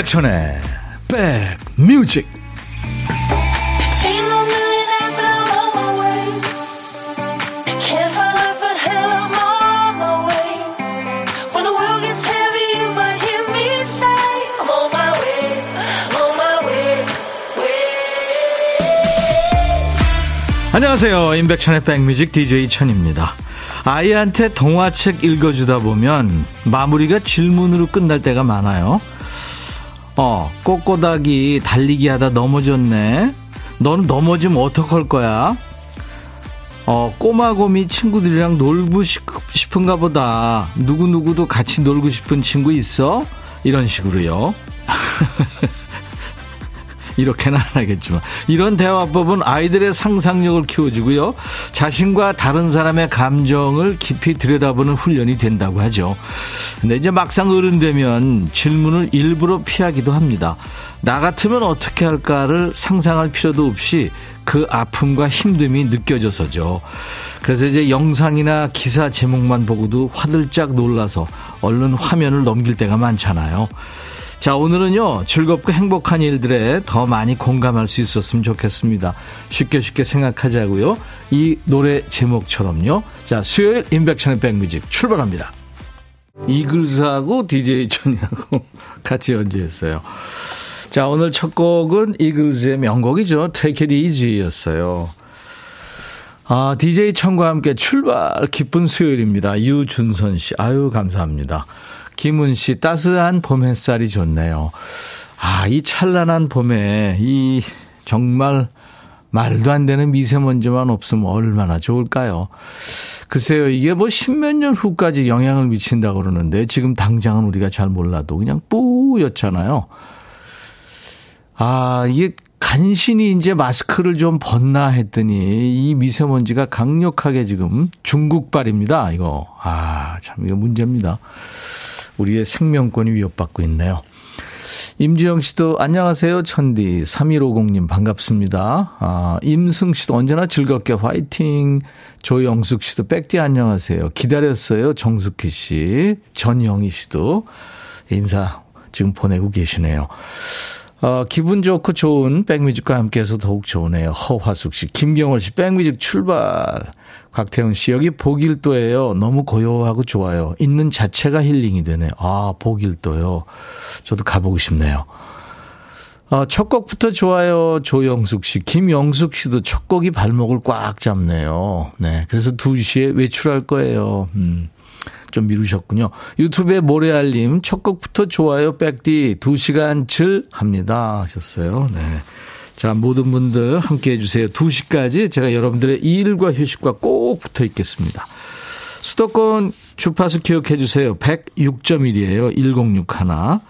임백천의 백뮤직. 안녕하세요. 임백천의 백뮤직 DJ 천입니다. 아이한테 동화책 읽어주다 보면 마무리가 질문으로 끝날 때가 많아요 어, 꼬꼬닥이 달리기 하다 넘어졌네. 너는 넘어지면 어떡할 거야? 어, 꼬마곰이 친구들이랑 놀고 싶은가 보다. 누구누구도 같이 놀고 싶은 친구 있어? 이런 식으로요. 이렇게는 안 하겠지만. 이런 대화법은 아이들의 상상력을 키워주고요. 자신과 다른 사람의 감정을 깊이 들여다보는 훈련이 된다고 하죠. 근데 이제 막상 어른 되면 질문을 일부러 피하기도 합니다. 나 같으면 어떻게 할까를 상상할 필요도 없이 그 아픔과 힘듦이 느껴져서죠. 그래서 이제 영상이나 기사 제목만 보고도 화들짝 놀라서 얼른 화면을 넘길 때가 많잖아요 자, 오늘은요, 즐겁고 행복한 일들에 더 많이 공감할 수 있었으면 좋겠습니다. 쉽게 쉽게 생각하자고요. 이 노래 제목처럼요. 자, 수요일 인백션의 백뮤직 출발합니다. 이글스하고 DJ 천이하고 같이 연주했어요. 자, 오늘 첫 곡은 이글스의 명곡이죠. Take It Easy 였어요. 아, DJ 천과 함께 출발 기쁜 수요일입니다. 유준선 씨. 아유, 감사합니다. 김은 씨, 따스한 봄 햇살이 좋네요. 아, 이 찬란한 봄에 이 정말 말도 안 되는 미세먼지만 없으면 얼마나 좋을까요? 글쎄요, 이게 뭐 십몇 년 후까지 영향을 미친다고 그러는데 지금 당장은 우리가 잘 몰라도 그냥 뿌였잖아요. 아, 이게 간신히 이제 마스크를 좀 벗나 했더니 이 미세먼지가 강력하게 지금 중국발입니다, 이거. 아, 참, 이거 문제입니다. 우리의 생명권이 위협받고 있네요. 임지영 씨도 안녕하세요. 천디 3150님 반갑습니다. 아, 임승 씨도 언제나 즐겁게 화이팅. 조영숙 씨도 백디 안녕하세요. 기다렸어요. 정숙희 씨. 전영희 씨도 인사 지금 보내고 계시네요. 어, 기분 좋고 좋은 백뮤직과 함께해서 더욱 좋으네요. 허화숙 씨, 김경월 씨, 백뮤직 출발. 곽태훈 씨, 여기 보길도예요. 너무 고요하고 좋아요. 있는 자체가 힐링이 되네. 아, 보길도요. 저도 가보고 싶네요. 아, 첫 곡부터 좋아요. 조영숙 씨. 김영숙 씨도 첫 곡이 발목을 꽉 잡네요. 네. 그래서 2시에 외출할 거예요. 음. 좀 미루셨군요. 유튜브에 모래알림 첫 곡부터 좋아요. 백디 2시간 칠 합니다. 하셨어요. 네. 자, 모든 분들 함께 해주세요. 2시까지 제가 여러분들의 일과 휴식과 꼭 붙어 있겠습니다. 수도권 주파수 기억해 주세요. 106.1이에요. 1061.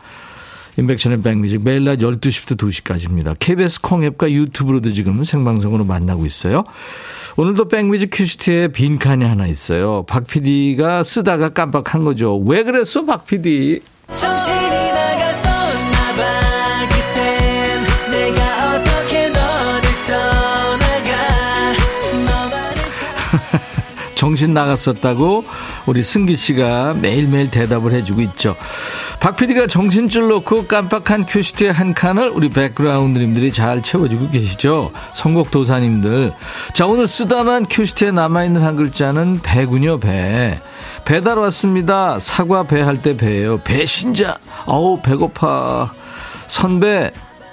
인백션의 백뮤직 매일 낮 12시부터 2시까지입니다. KBS 콩앱과 유튜브로도 지금 생방송으로 만나고 있어요. 오늘도 백뮤직 큐시트에 빈칸이 하나 있어요. 박 PD가 쓰다가 깜빡한 거죠. 왜 그랬어, 박 PD? 정신이 정신 나갔었다고 우리 승기 씨가 매일매일 대답을 해주고 있죠. 박 PD가 정신줄 놓고 깜빡한 큐시트의 한 칸을 우리 백그라운드님들이 잘 채워주고 계시죠. 선곡 도사님들. 자, 오늘 쓰다만 큐시트에 남아있는 한 글자는 배군요, 배. 배달 왔습니다. 사과 배 할 때 배예요. 배신자. 어우, 배고파. 선배.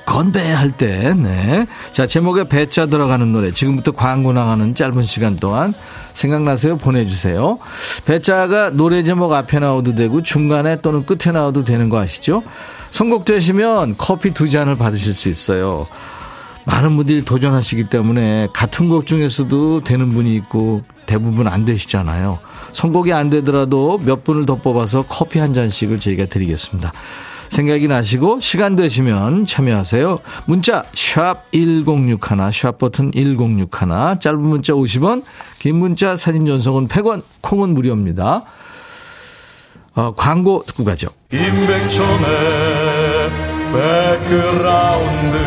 건배할 때, 네. 자, 제목에 배자 들어가는 노래. 지금부터 광고 나가는 짧은 시간 동안 생각나세요? 보내주세요. 배자가 노래 제목 앞에 나와도 되고 중간에 또는 끝에 나와도 되는 거 아시죠? 선곡되시면 커피 두 잔을 받으실 수 있어요. 많은 분들이 도전하시기 때문에 같은 곡 중에서도 되는 분이 있고 대부분 안 되시잖아요. 선곡이 안 되더라도 몇 분을 더 뽑아서 커피 한 잔씩을 저희가 드리겠습니다. 생각이 나시고 시간 되시면 참여하세요. 문자 샵 1061, 샵 버튼 1061, 짧은 문자 50원, 긴 문자 사진 전송은 100원, 콩은 무료입니다. 어, 광고 듣고 가죠. 임백천의 백그라운드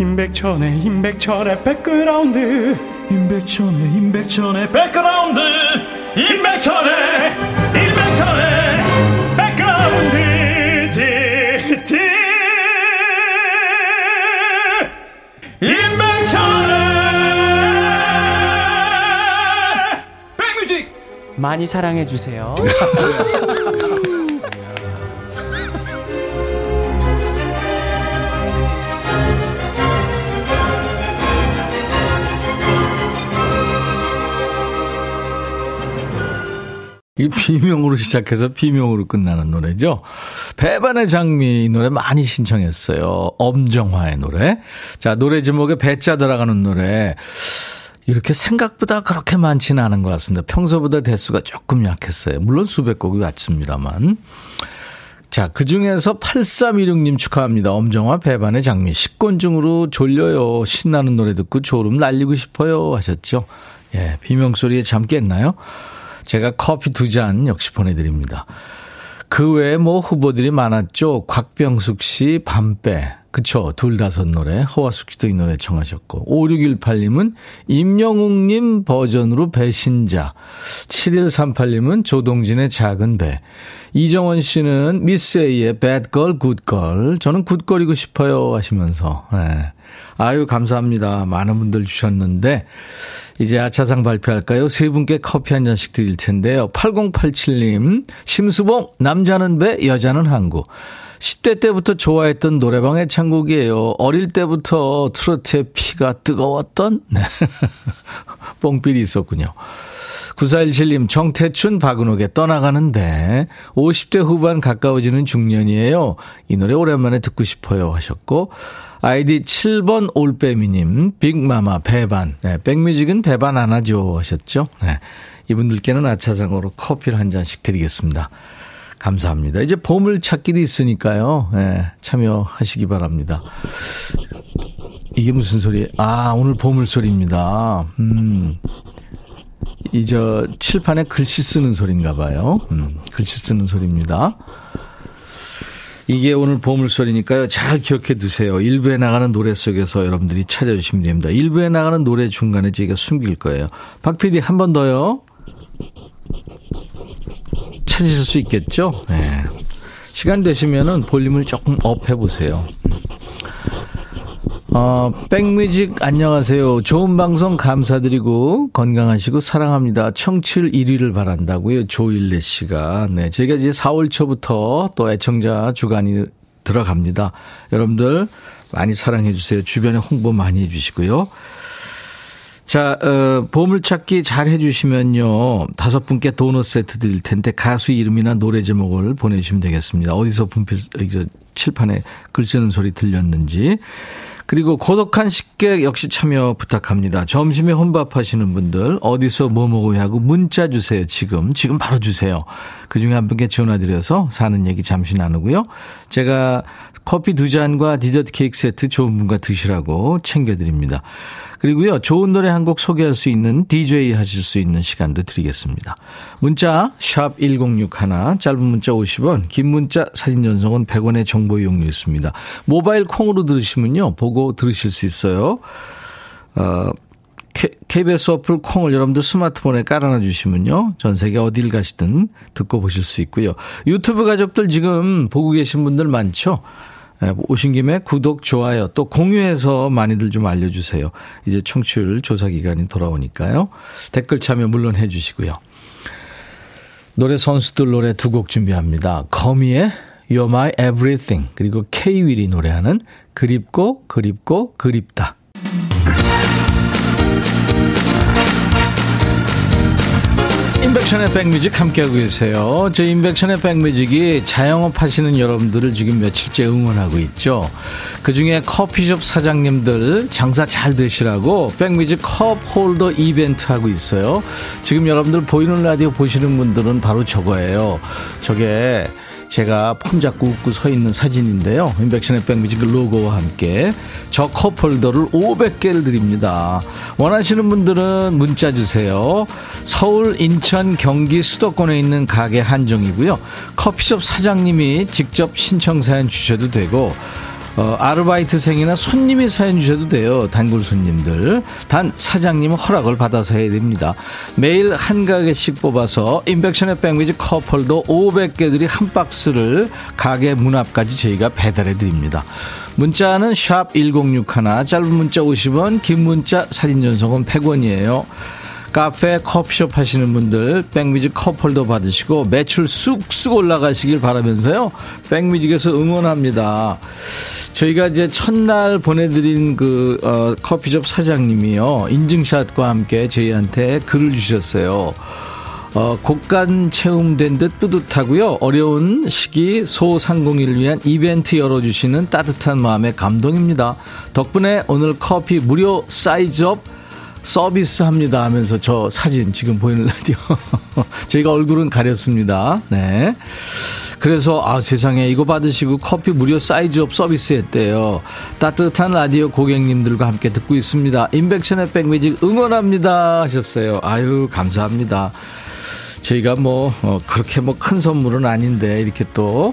임백천의 임백천의 백그라운드 임백천의 임백천의 백그라운드 임백천의 많이 사랑해 주세요. 이 비명으로 시작해서 비명으로 끝나는 노래죠. 배반의 장미 이 노래 많이 신청했어요. 엄정화의 노래. 자, 노래 제목에 배자 들어가는 노래. 이렇게 생각보다 그렇게 많지는 않은 것 같습니다. 평소보다 대수가 조금 약했어요. 물론 수백 곡이 왔습니다만. 자, 그 중에서 8316님 축하합니다. 엄정화 배반의 장미. 식곤증으로 졸려요. 신나는 노래 듣고 졸음 날리고 싶어요. 하셨죠. 예, 비명소리에 잠 깼나요? 제가 커피 두 잔 역시 보내드립니다. 그 외에 뭐 후보들이 많았죠. 곽병숙 씨, 밤배. 그쵸. 둘 다섯 노래. 허화숙 씨도 이 노래 청하셨고. 5618님은 임영웅님 버전으로 배신자. 7138님은 조동진의 작은 배. 이정원 씨는 미스에이의 배드걸, 굿걸. 저는 굿걸이고 싶어요. 하시면서. 네. 아유, 감사합니다. 많은 분들 주셨는데. 이제 아차상 발표할까요? 세 분께 커피 한 잔씩 드릴 텐데요. 8087님, 심수봉, 남자는 배, 여자는 항구. 10대 때부터 좋아했던 노래방의 창곡이에요. 어릴 때부터 트로트의 피가 뜨거웠던, 네. 뽕필이 있었군요. 9417님, 정태춘, 박은옥의 떠나가는 배. 50대 후반 가까워지는 중년이에요. 이 노래 오랜만에 듣고 싶어요. 하셨고, 아이디 7번 올빼미님, 빅마마 배반. 네, 백뮤직은 배반 안 하죠. 하셨죠? 네. 이분들께는 아차상으로 커피를 한 잔씩 드리겠습니다. 감사합니다. 이제 보물찾기도 있으니까요. 네, 참여하시기 바랍니다. 이게 무슨 소리예요? 아, 오늘 보물 소리입니다. 음. 이 저 칠판에 글씨 쓰는 소리인가 봐요. 음, 글씨 쓰는 소리입니다. 이게 오늘 보물소리니까요. 잘 기억해 두세요. 일부에 나가는 노래 속에서 여러분들이 찾아주시면 됩니다. 일부에 나가는 노래 중간에 저희가 숨길 거예요. 박 PD 한 번 더요. 찾으실 수 있겠죠? 네. 시간 되시면은 볼륨을 조금 up 해보세요. 어, 백뮤직 안녕하세요. 좋은 방송 감사드리고 건강하시고 사랑합니다. 청취율 1위를 바란다고요. 조일레 씨가. 네, 저희가 이제 4월 초부터 또 애청자 주간이 들어갑니다. 여러분들 많이 사랑해 주세요. 주변에 홍보 많이 해 주시고요. 자, 어, 보물찾기 잘 해주시면요. 다섯 분께 도넛 세트 드릴 텐데 가수 이름이나 노래 제목을 보내주시면 되겠습니다. 어디서 분필, 칠판에 글 쓰는 소리 들렸는지. 그리고 고독한 식객 역시 참여 부탁합니다. 점심에 혼밥하시는 분들 어디서 뭐 먹어야 하고 문자 주세요. 지금 지금 바로 주세요. 그중에 한 분께 전화드려서 사는 얘기 잠시 나누고요. 제가 커피 두 잔과 디저트 케이크 세트 좋은 분과 드시라고 챙겨드립니다. 그리고요, 좋은 노래 한 곡 소개할 수 있는 DJ 하실 수 있는 시간도 드리겠습니다. 문자, 샵 1061, 짧은 문자 50원, 긴 문자, 사진 전송은 100원의 정보 이용료 있습니다. 모바일 콩으로 들으시면요, 보고 들으실 수 있어요. 어, KBS 어플 콩을 여러분들 스마트폰에 깔아놔 주시면요. 전 세계 어딜 가시든 듣고 보실 수 있고요. 유튜브 가족들 지금 보고 계신 분들 많죠? 예, 오신 김에 구독, 좋아요, 또 공유해서 많이들 좀 알려주세요. 이제 청취율 조사 기간이 돌아오니까요. 댓글 참여 물론 해주시고요. 노래 선수들 노래 두 곡 준비합니다. 거미의 You're My Everything 그리고 케이윌이 노래하는 그립고 그립고 그립다. 임백천의 백뮤직 함께하고 계세요. 저 임백천의 백뮤직이 자영업 하시는 여러분들을 지금 며칠째 응원하고 있죠. 그 중에 커피숍 사장님들 장사 잘 되시라고 백뮤직 컵 홀더 이벤트 하고 있어요. 지금 여러분들 보이는 라디오 보시는 분들은 바로 저거예요. 저게 제가 폼 잡고 웃고 서 있는 사진인데요. 인백션의 백뮤직 로고와 함께 저 컵홀더를 500개를 드립니다. 원하시는 분들은 문자 주세요. 서울, 인천, 경기, 수도권에 있는 가게 한정이고요. 커피숍 사장님이 직접 신청 사연 주셔도 되고 어, 아르바이트생이나 손님이 사연 주셔도 돼요. 단골 손님들. 단 사장님 허락을 받아서 해야 됩니다. 매일 한 가게씩 뽑아서 인백션의 백미지 커플도 500개들이 한 박스를 가게 문 앞까지 저희가 배달해 드립니다. 문자는 샵 1061, 짧은 문자 50원, 긴 문자 사진 전송은 100원이에요. 카페, 커피숍 하시는 분들 백뮤직 컵홀더 받으시고 매출 쑥쑥 올라가시길 바라면서요. 백뮤직에서 응원합니다. 저희가 이제 첫날 보내드린 그 어, 커피숍 사장님이요. 인증샷과 함께 저희한테 글을 주셨어요. 어, 곡간 체험된 듯 뿌듯하고요. 어려운 시기 소상공인을 위한 이벤트 열어주시는 따뜻한 마음의 감동입니다. 덕분에 오늘 커피 무료 사이즈 up 서비스 합니다 하면서 저 사진 지금 보이는 라디오. 저희가 얼굴은 가렸습니다. 네. 그래서 아 세상에 이거 받으시고 커피 무료 사이즈 up 서비스 했대요. 따뜻한 라디오 고객님들과 함께 듣고 있습니다. 임백천의 백뮤직 응원합니다 하셨어요. 아유 감사합니다. 저희가 뭐 어, 그렇게 뭐 큰 선물은 아닌데 이렇게 또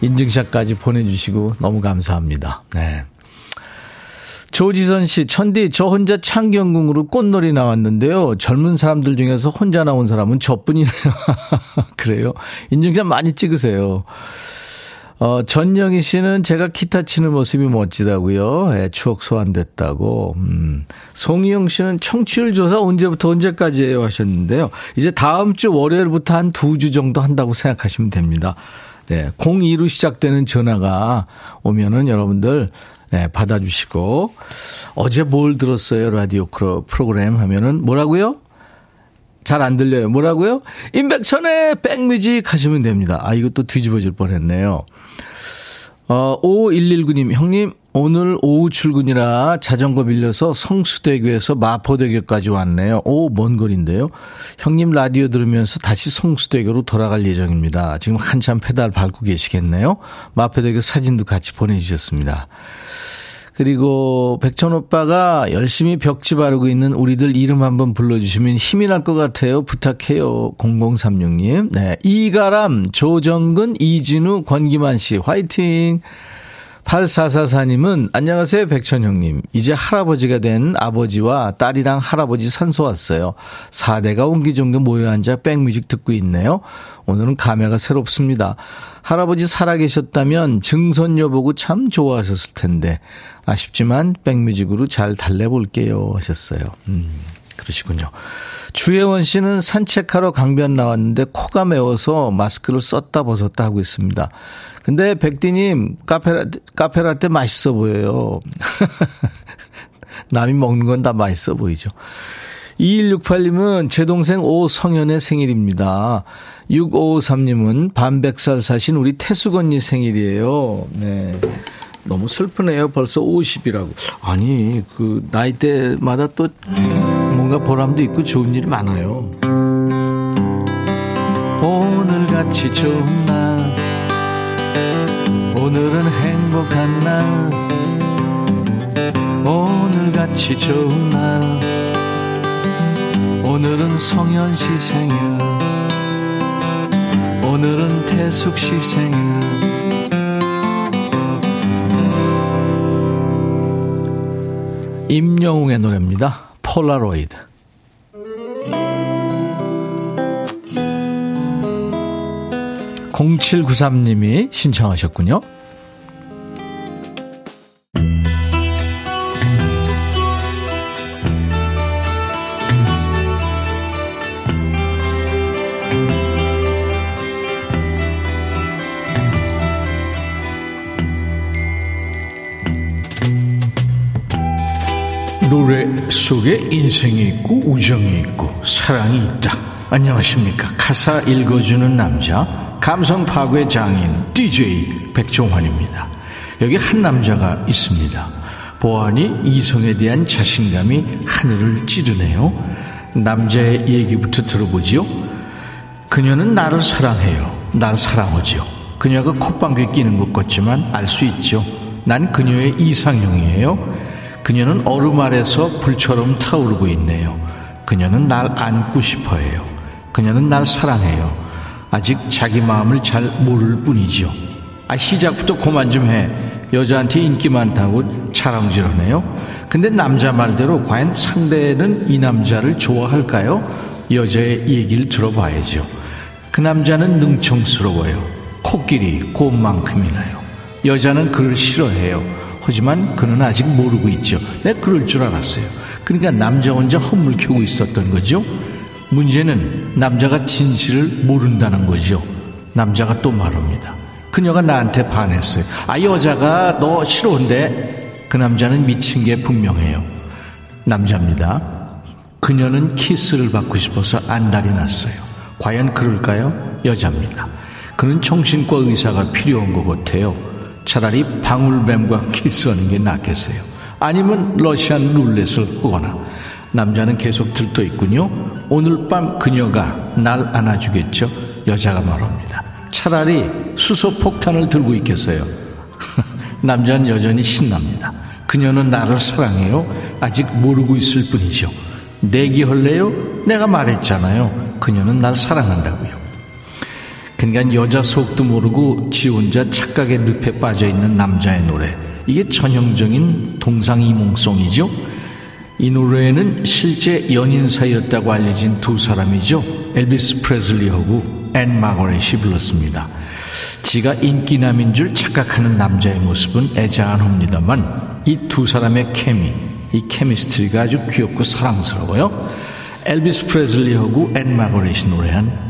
인증샷까지 보내주시고 너무 감사합니다. 네. 조지선 씨, 천디, 저 혼자 창경궁으로 꽃놀이 나왔는데요. 젊은 사람들 중에서 혼자 나온 사람은 저뿐이네요. 그래요? 인증샷 많이 찍으세요. 어, 전영희 씨는 제가 기타 치는 모습이 멋지다고요. 예, 추억 소환됐다고. 음. 송희영 씨는 청취율 조사 언제부터 언제까지예요 하셨는데요. 이제 다음 주 월요일부터 한 두 주 정도 한다고 생각하시면 됩니다. 네, 02로 시작되는 전화가 오면은 여러분들 네, 받아주시고 어제 뭘 들었어요 라디오 프로그램 하면은 뭐라고요? 잘 안 들려요. 뭐라고요? 임백천의 백뮤직 하시면 됩니다. 아 이것도 뒤집어질 뻔 했네요. 어, 5119님, 형님, 오늘 오후 출근이라 자전거 빌려서 성수대교에서 마포대교까지 왔네요. 오, 먼 거리인데요. 형님 라디오 들으면서 다시 성수대교로 돌아갈 예정입니다. 지금 한참 페달 밟고 계시겠네요. 마포대교 사진도 같이 보내주셨습니다. 그리고 백천 오빠가 열심히 벽지 바르고 있는 우리들 이름 한번 불러주시면 힘이 날 것 같아요. 부탁해요. 0036님. 네. 이가람, 조정근, 이진우, 권기만 씨. 화이팅! 8444님은 안녕하세요 백천 형님. 이제 할아버지가 된 아버지와 딸이랑 할아버지 산소 왔어요. 4대가 옹기종기 모여 앉아 백뮤직 듣고 있네요. 오늘은 감회가 새롭습니다. 할아버지 살아계셨다면 증선녀 보고 참 좋아하셨을 텐데 아쉽지만 백뮤직으로 잘 달래볼게요 하셨어요. 음, 그러시군요. 주혜원 씨는 산책하러 강변 나왔는데 코가 매워서 마스크를 썼다 벗었다 하고 있습니다. 근데 백디님 카페라, 카페라떼 맛있어 보여요. 남이 먹는 건 다 맛있어 보이죠. 2168님은 제 동생 오성현의 생일입니다. 6553님은 반백살 사신 우리 태숙 언니 생일이에요. 네. 너무 슬프네요. 벌써 50이라고. 아니, 그, 나이대마다 또 뭔가 보람도 있고 좋은 일이 많아요. 오늘 같이 좋은 날, 오늘은 행복한 날, 오늘 같이 좋은 날, 오늘은 성현 씨 생일, 오늘은 태숙 씨 생일, 임영웅의 노래입니다. 폴라로이드. 0793님이 신청하셨군요. 노래 속에 인생이 있고 우정이 있고 사랑이 있다. 안녕하십니까. 가사 읽어주는 남자, 감성 파괴 장인, DJ 백종환입니다. 여기 한 남자가 있습니다. 보아하니 이성에 대한 자신감이 하늘을 찌르네요. 남자의 얘기부터 들어보지요. 그녀는 나를 사랑해요. 난 사랑하죠. 그녀가 콧방귀 끼는 것 같지만 알 수 있죠. 난 그녀의 이상형이에요. 그녀는 얼음 아래서 불처럼 타오르고 있네요. 그녀는 날 안고 싶어 해요. 그녀는 날 사랑해요. 아직 자기 마음을 잘 모를 뿐이죠. 아, 시작부터 그만 좀 해. 여자한테 인기 많다고 자랑질하네요. 근데 남자 말대로 과연 상대는 이 남자를 좋아할까요? 여자의 얘기를 들어봐야죠. 그 남자는 능청스러워요. 코끼리 곰만큼이나요. 여자는 그를 싫어해요. 하지만 그는 아직 모르고 있죠. 내 그럴 줄 알았어요. 그러니까 남자 혼자 헛물 켜고 있었던 거죠. 문제는 남자가 진실을 모른다는 거죠. 남자가 또 말합니다. 그녀가 나한테 반했어요. 아, 여자가 너 싫어한데 그 남자는 미친 게 분명해요. 남자입니다. 그녀는 키스를 받고 싶어서 안달이 났어요. 과연 그럴까요? 여자입니다. 그는 정신과 의사가 필요한 것 같아요. 차라리 방울뱀과 키스하는 게 낫겠어요. 아니면 러시안 룰렛을 하거나 남자는 계속 들떠 있군요. 오늘 밤 그녀가 날 안아주겠죠. 여자가 말합니다. 차라리 수소폭탄을 들고 있겠어요. 남자는 여전히 신납니다. 그녀는 나를 사랑해요. 아직 모르고 있을 뿐이죠. 내기할래요? 내가 말했잖아요. 그녀는 날 사랑한다고요. 그러니까 여자 속도 모르고 지 혼자 착각의 늪에 빠져 있는 남자의 노래. 이게 전형적인 동상이몽 song이죠. 이 노래에는 실제 연인 사이였다고 알려진 두 사람이죠. 엘비스 프레슬리하고 앤 마거렛이 불렀습니다. 지가 인기남인 줄 착각하는 남자의 모습은 애잔합니다만 이 두 사람의 케미, 이 chemistry가 아주 귀엽고 사랑스러워요. 엘비스 프레슬리하고 앤 마거렛이 노래한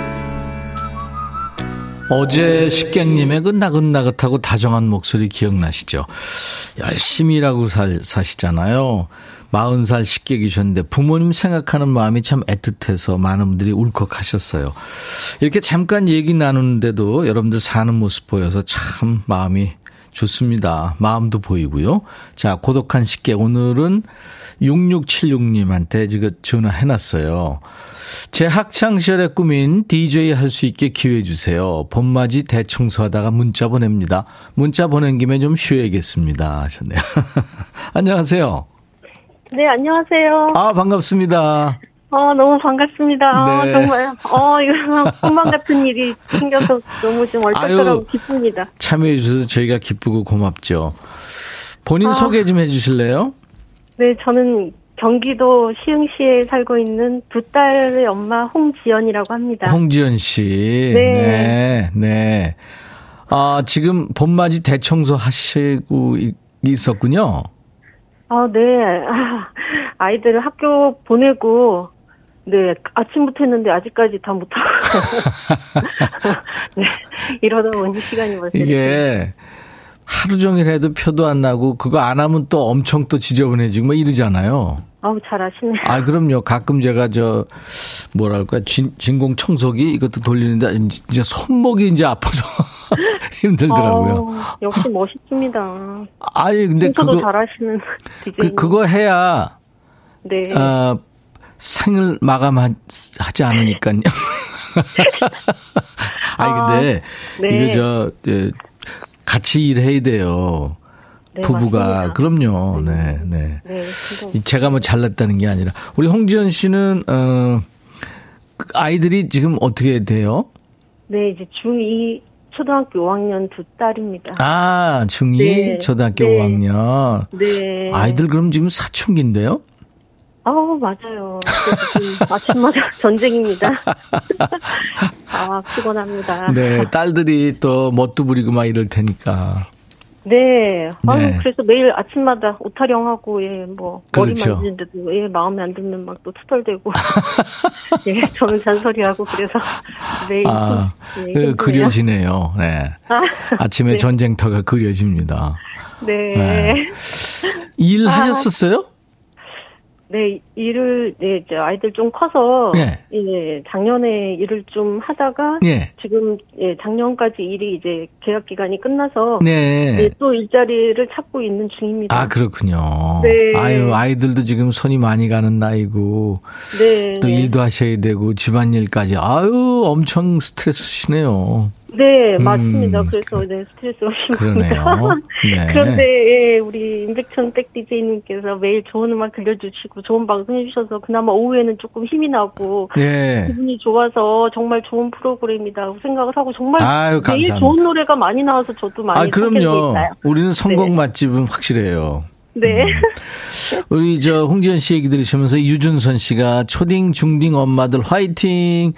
어제 식객님의 그 나긋나긋하고 다정한 목소리 기억나시죠? 열심히 일하고 살, 사시잖아요. 40살 식객이셨는데 부모님 생각하는 마음이 참 애틋해서 많은 분들이 울컥하셨어요. 이렇게 잠깐 얘기 나누는데도 여러분들 사는 모습 보여서 참 마음이 좋습니다. 마음도 보이고요. 자, 고독한 식객 오늘은 6676님한테 지금 전화해놨어요. 제 학창시절의 꿈인 DJ 할 수 있게 기회 주세요. 봄맞이 대청소하다가 문자 보냅니다. 문자 보낸 김에 좀 쉬어야겠습니다. 하셨네요. 안녕하세요. 네, 안녕하세요. 아, 반갑습니다. 어, 너무 반갑습니다. 네. 어, 정말, 어, 이거 꿈만 같은 일이 생겨서 너무 좀 얼떨떨하고 기쁩니다. 참여해 주셔서 저희가 기쁘고 고맙죠. 본인 아, 소개 좀 해주실래요? 네, 저는 경기도 시흥시에 살고 있는 두 딸의 엄마 홍지연이라고 합니다. 홍지연 씨. 네. 네. 네. 아, 지금 봄맞이 대청소 하시고 있었군요. 아, 네. 아이들을 학교 보내고, 네, 아침부터 했는데 아직까지 다 못하고. 네, 이러다 보니 시간이 벌써. 이게 하루 종일 해도 표도 안 나고, 그거 안 하면 또 엄청 또 지저분해지고 뭐 이러잖아요. 아우, 잘 아시네요. 아, 그럼요. 가끔 제가 저, 뭐랄까, 진, 진공 청소기 이것도 돌리는데, 이제 손목이 이제 아파서 힘들더라고요. 어, 역시 멋있습니다. 아니, 근데 그거. 잘하시는 그, 그거 해야. 네. 어, 생을 마감하지 않으니까요. 아니, 근데, 아, 네. 이거 저, 예, 같이 일해야 돼요. 네, 부부가 맞습니다. 그럼요. 네, 네. 네. 네 제가 뭐 잘났다는 게 아니라 우리 홍지연 씨는 어 아이들이 지금 어떻게 돼요? 네, 이제 중2 초등학교 5학년 두 딸입니다. 아, 중2 네. 초등학교 네. 5학년. 네. 아이들 그럼 지금 사춘기인데요? 아, 맞아요. 아침마다 전쟁입니다. 아, 피곤합니다. 네, 딸들이 또 멋도 부리고 막 이럴 테니까. 네. 아유, 네. 그래서 매일 아침마다 오타령하고, 예, 뭐, 그렇죠. 머리 만지는데도, 예, 마음에 안 들면 막 또 투덜대고. 예, 저는 잔소리하고, 그래서 매일. 아, 예, 그, 그려지네요. 네. 아, 침에 네. 전쟁터가 그려집니다. 네. 네. 일하셨었어요? 네, 일을 네, 이제 아이들 좀 커서 예. 예, 작년에 일을 좀 하다가 예. 지금 예, 작년까지 일이 이제 계약 기간이 끝나서 네. 예, 또 일자리를 찾고 있는 중입니다. 아, 그렇군요. 네. 아유, 아이들도 지금 손이 많이 가는 나이고 네. 또 일도 하셔야 되고 집안일까지 아유, 엄청 스트레스시네요. 네, 음, 맞습니다. 그래서 네, 스트레스가 심합니다. 네. 그런데 예, 우리 임백천 백 DJ님께서 매일 좋은 음악 들려주시고 또 좋은 방송 해주셔서 그나마 오후에는 조금 힘이 나고 예. 기분이 좋아서 정말 좋은 프로그램이다 생각을 하고 정말 아유, 매일 좋은 노래가 많이 나와서 저도 많이 아, 그럼요. 우리는 성공 네. 맛집은 확실해요. 네. 음. 우리 저 홍지연 씨 얘기 들으시면서 유준선 씨가 초딩 중딩 엄마들 화이팅.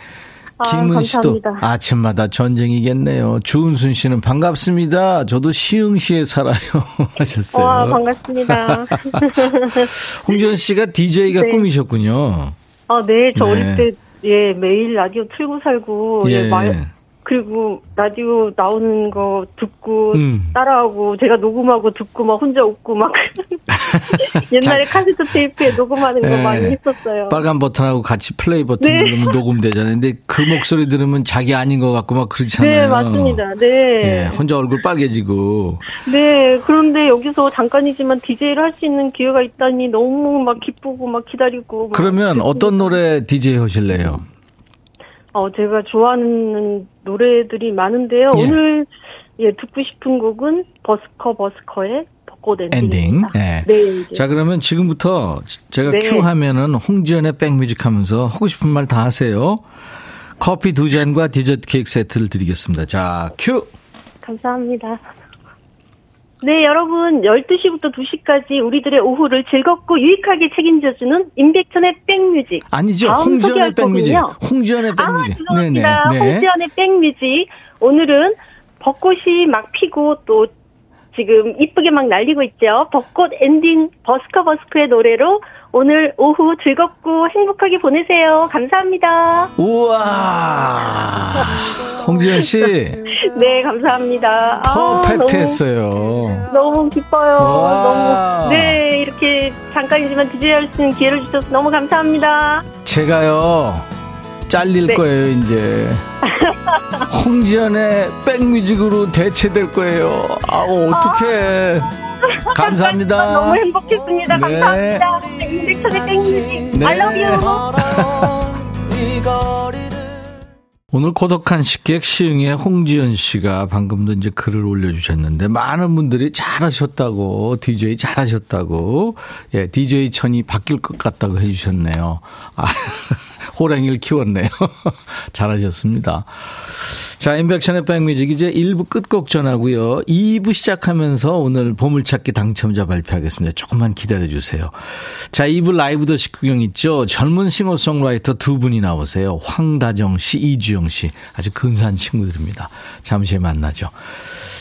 아, 김은 씨도 아침마다 전쟁이겠네요. 주은순 씨는 반갑습니다. 저도 시흥시에 살아요. 하셨어요. 와, 반갑습니다. 홍지연 씨가 DJ가 네. 꿈이셨군요. 아, 네. 저 네. 어릴 때, 예, 매일 라디오 틀고 살고, 예, 예 말, 그리고 라디오 나오는 거 듣고 음. 따라하고 제가 녹음하고 듣고 막 혼자 웃고 막 옛날에 자, 카세트 테이프에 녹음하는 거 네. 많이 했었어요. 빨간 버튼하고 같이 플레이 버튼 네. 누르면 녹음되잖아요. 근데 그 목소리 들으면 자기 아닌 것 같고 막 그렇잖아요. 네, 맞습니다. 네. 네 혼자 얼굴 빨개지고. 네, 그런데 여기서 잠깐이지만 DJ를 할 수 있는 기회가 있다니 너무 막 기쁘고 막 기다리고. 막 그러면 어떤 노래 DJ 하실래요? 어, 제가 좋아하는 노래들이 많은데요. 예. 오늘 예 듣고 싶은 곡은 버스커 버스커의 벚꽃 엔딩. 네. 네. 자 그러면 지금부터 제가 네. 큐 하면은 홍지연의 백뮤직 하면서 하고 싶은 말 다 하세요. 커피 두 잔과 디저트 케이크 세트를 드리겠습니다. 자 큐. 감사합니다. 네, 여러분 12시부터 2시까지 우리들의 오후를 즐겁고 유익하게 책임져주는 임백천의 백뮤직. 아니죠. 홍지연의 백뮤직. 홍지연의 백뮤직. 아, 네네. 네. 홍지연의 백뮤직. 오늘은 벚꽃이 막 피고 또 지금 이쁘게 막 날리고 있죠. 벚꽃 엔딩 버스커 버스커의 노래로 오늘 오후 즐겁고 행복하게 보내세요. 감사합니다. 우와. 홍지연 씨. 네, 감사합니다. perfect 했어요. 너무, 너무 기뻐요. 너무. 네, 이렇게 잠깐이지만 DJ 할수 있는 기회를 주셔서 너무 감사합니다. 제가요. 잘릴 네. 거예요, 이제. 홍지연의 백뮤직으로 대체될 거예요. 아우, 어떡해. 감사합니다. 너무 행복했습니다. 네. 감사합니다. 인백천의 땡뮤직. 네. I love you. 오늘 고독한 식객 시흥의 홍지연 씨가 방금도 이제 글을 올려주셨는데 많은 분들이 잘하셨다고 DJ 잘하셨다고 예 DJ 천이 바뀔 것 같다고 해주셨네요. 아, 호랑이를 키웠네요. 잘하셨습니다. 자, 인백션의 백뮤직 이제 1부 끝곡 전하고요. 2부 시작하면서 오늘 보물찾기 당첨자 발표하겠습니다. 조금만 기다려주세요. 자, 2부 라이브 더시 구경 있죠? 젊은 싱어송라이터 두 분이 나오세요. 황다정 씨, 이주영 씨. 아주 근사한 친구들입니다. 잠시 만나죠.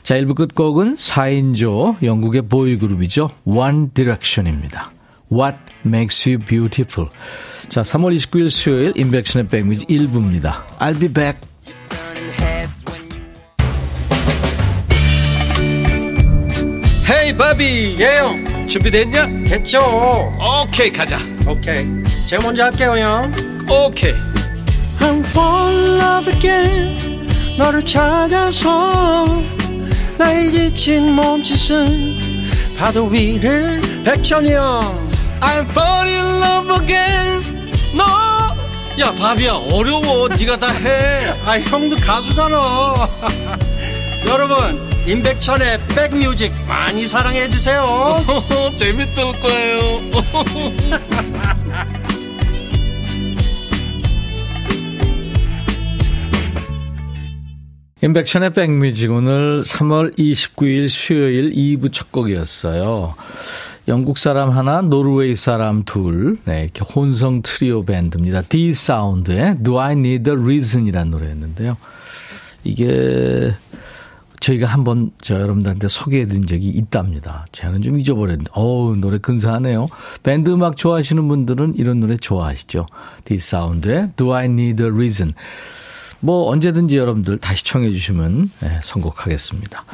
자, 1부 끝곡은 4인조 영국의 보이그룹이죠. One Direction입니다. What makes you beautiful? 자, 3월 29일 수요일 인백션의 백뮤직 1부입니다. I'll be back. 헤이 바비. 예영. 준비됐냐? 됐죠. 오케이 가자. 오케이. 제가 먼저 할게요 형. 오케이. I'm fall in love again. 너를 찾아서 나의 지친 몸짓은 파도 위를 백천이 형. I'm fall in love again 너! 야 바비야 어려워. 네가 다 해. 아 형도 가수잖아. 여러분 임백천의 백뮤직 많이 사랑해 주세요. 재밌을 거예요. 임백천의 백뮤직 오늘 3월 29일 수요일 2부 첫 곡이었어요. 영국 사람 하나, 노르웨이 사람 둘, 네, 이렇게 혼성 트리오 밴드입니다. D 사운드의 Do I Need a Reason이라는 노래였는데요. 이게 저희가 한번 저 여러분들한테 소개해드린 적이 있답니다. 제가는 좀 잊어버렸는데, 어우, 노래 근사하네요. 밴드 음악 좋아하시는 분들은 이런 노래 좋아하시죠. D 사운드의 Do I Need a Reason. 뭐 언제든지 여러분들 다시 청해 주시면 네, 선곡하겠습니다.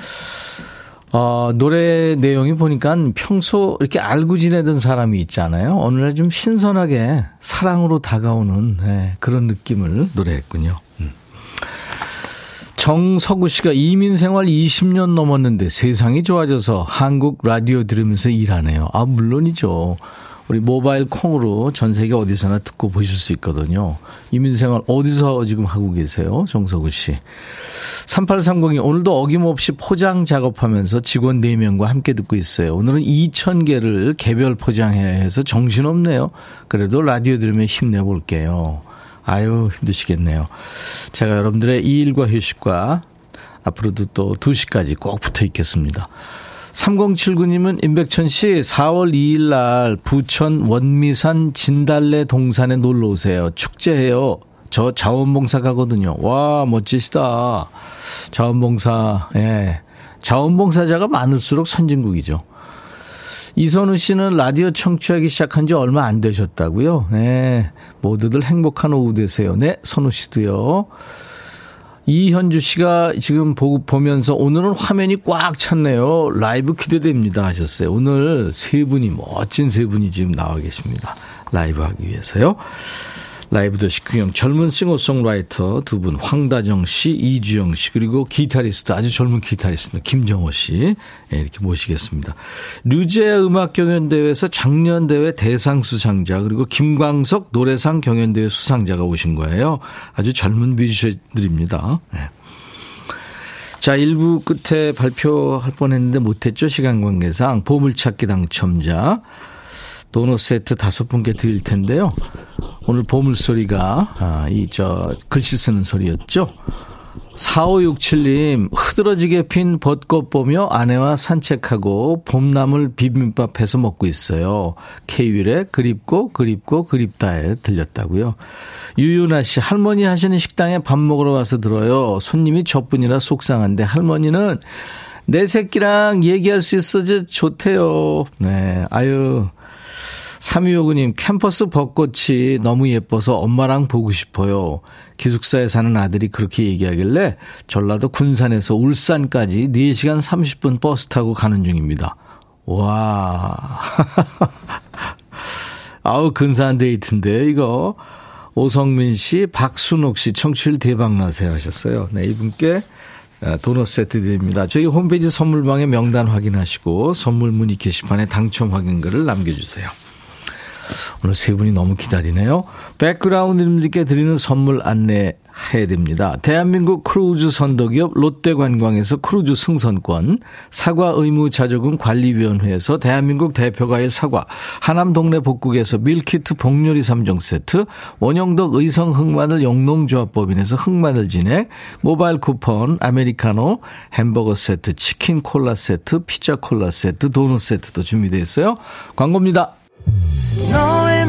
어, 노래 내용이 보니까 평소 이렇게 알고 지내던 사람이 있잖아요. 오늘날 좀 신선하게 사랑으로 다가오는 네, 그런 느낌을 노래했군요. 음. 정서구 씨가 이민 생활 20년 넘었는데 세상이 좋아져서 한국 라디오 들으면서 일하네요. 아, 물론이죠. 우리 모바일 콩으로 전 세계 어디서나 듣고 보실 수 있거든요. 이민 생활 어디서 지금 하고 계세요? 정서구 씨. 3830이 오늘도 어김없이 포장 작업하면서 직원 4명과 함께 듣고 있어요. 오늘은 2,000개를 개별 포장해야 해서 정신없네요. 그래도 라디오 들으면 힘내볼게요. 아유, 힘드시겠네요. 제가 여러분들의 일과 휴식과 앞으로도 또 2시까지 꼭 붙어 있겠습니다. 3079님은 임백천 씨 4월 2일 날 부천 원미산 진달래 동산에 놀러 오세요. 축제해요. 저 자원봉사 가거든요. 와, 멋지시다. 자원봉사, 예. 자원봉사자가 많을수록 선진국이죠. 이선우 씨는 라디오 청취하기 시작한 지 얼마 안 되셨다고요? 네. 모두들 행복한 오후 되세요. 네, 선우 씨도요. 이현주 씨가 지금 보, 보면서 오늘은 화면이 꽉 찼네요. 라이브 기대됩니다 하셨어요. 오늘 세 분이 멋진 세 분이 지금 나와 계십니다. 라이브 하기 위해서요. 라이브도 식후경 젊은 싱어송라이터 두 분 황다정 씨, 이주영 씨 그리고 기타리스트 아주 젊은 기타리스트 김정호 씨 네, 이렇게 모시겠습니다. 유재하 음악 경연 대회에서 작년 대회 대상 수상자 그리고 김광석 노래상 경연 대회 수상자가 오신 거예요. 아주 젊은 뮤지션들입니다. 네. 자, 1부 끝에 발표할 뻔 했는데 못했죠. 시간 관계상 보물찾기 당첨자 도넛 세트 다섯 분께 드릴 텐데요. 오늘 보물소리가, 아, 이, 저, 글씨 쓰는 소리였죠. 4567님, 흐드러지게 핀 벚꽃 보며 아내와 산책하고 봄나물 비빔밥 해서 먹고 있어요. 케이윌에 그립고 그립고 그립다에 들렸다고요. 유유나 씨, 할머니 하시는 식당에 밥 먹으러 와서 들어요. 손님이 저뿐이라 속상한데 할머니는 내 새끼랑 얘기할 수 있어서 좋대요. 네, 아유, 3259님, 캠퍼스 벚꽃이 너무 예뻐서 엄마랑 보고 싶어요. 기숙사에 사는 아들이 그렇게 얘기하길래 전라도 군산에서 울산까지 4시간 30분 버스 타고 가는 중입니다. 와. 아우, 근사한 데이트인데, 이거. 오성민 씨, 박순옥 씨, 청취율 대박나세요 하셨어요. 네, 이분께 아, 도넛 세트 드립니다. 저희 홈페이지 선물방에 명단 확인하시고 선물 문의 게시판에 당첨 확인글을 남겨주세요. 오늘 세 분이 너무 기다리네요. 백그라운드님들께 드리는 선물 안내해야 됩니다. 대한민국 크루즈 선도기업 롯데관광에서 크루즈 승선권, 사과 의무 자조금 관리위원회에서 대한민국 대표과일 사과, 하남 동네 복국에서 밀키트 복요리 3종 세트, 원영덕 의성 흑마늘 영농조합법인에서 흑마늘 진액, 모바일 쿠폰, 아메리카노, 햄버거 세트, 치킨 콜라 세트, 피자 콜라 세트, 도넛 세트도 준비되어 있어요. 광고입니다.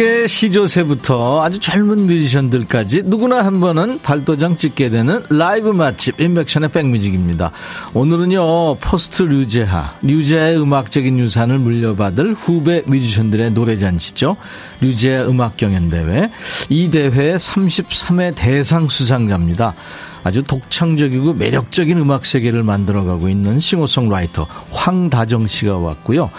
가요계 시조새부터 아주 젊은 뮤지션들까지 누구나 한 번은 발도장 찍게 되는 라이브 맛집 인백션의 백뮤직입니다. 오늘은요 포스트 류제하, 류제의 음악적인 유산을 물려받을 후배 뮤지션들의 노래잔치죠. 유재하 음악 경연대회. 이 대회 33회 대상 수상자입니다. 아주 독창적이고 매력적인 음악 세계를 만들어가고 있는 싱어송라이터 황다정 씨가 왔고요.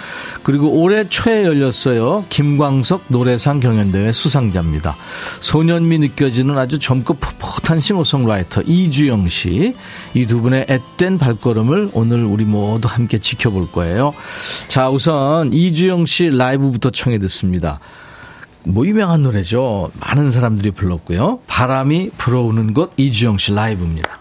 그리고 올해 초에 열렸어요. 김광석 노래상 경연대회 수상자입니다. 소년미 느껴지는 아주 젊고 풋풋한 싱어송라이터 이주영 씨. 이 두 분의 앳된 발걸음을 오늘 우리 모두 함께 지켜볼 거예요. 자, 우선 이주영 씨 라이브부터 청해 듣습니다. 뭐 유명한 노래죠. 많은 사람들이 불렀고요. 바람이 불어오는 곳 이주영 씨 라이브입니다.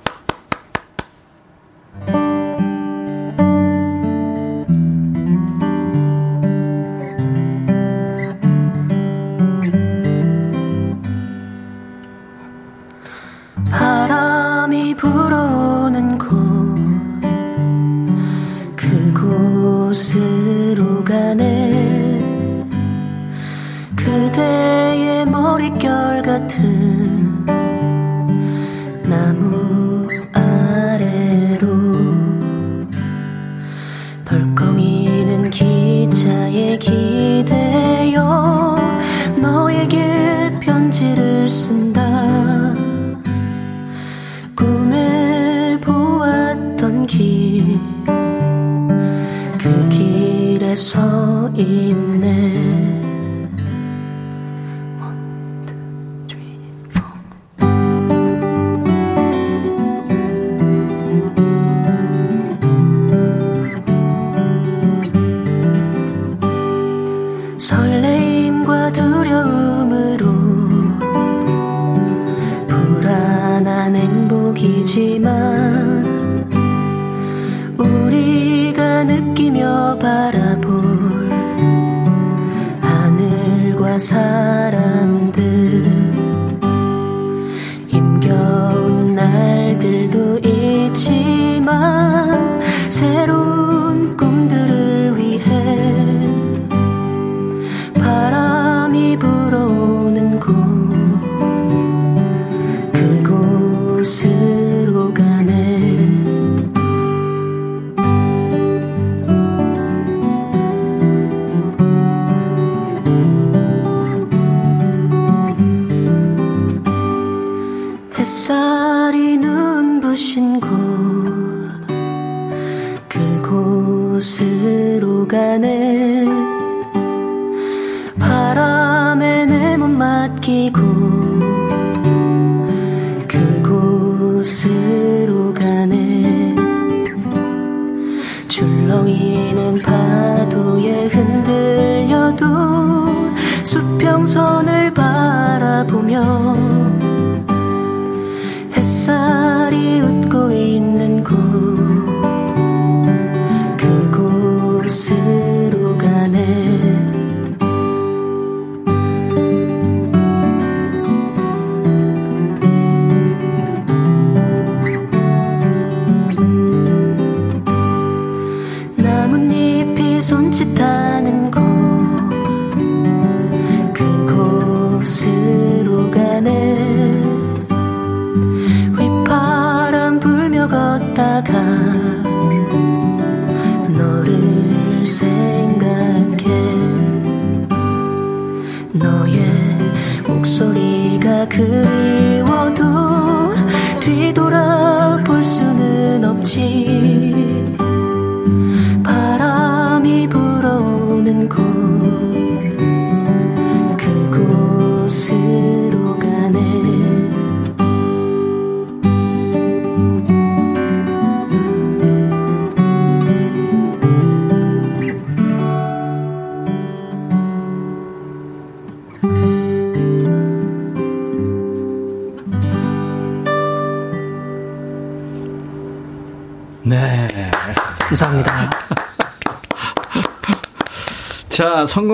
손을 바라보며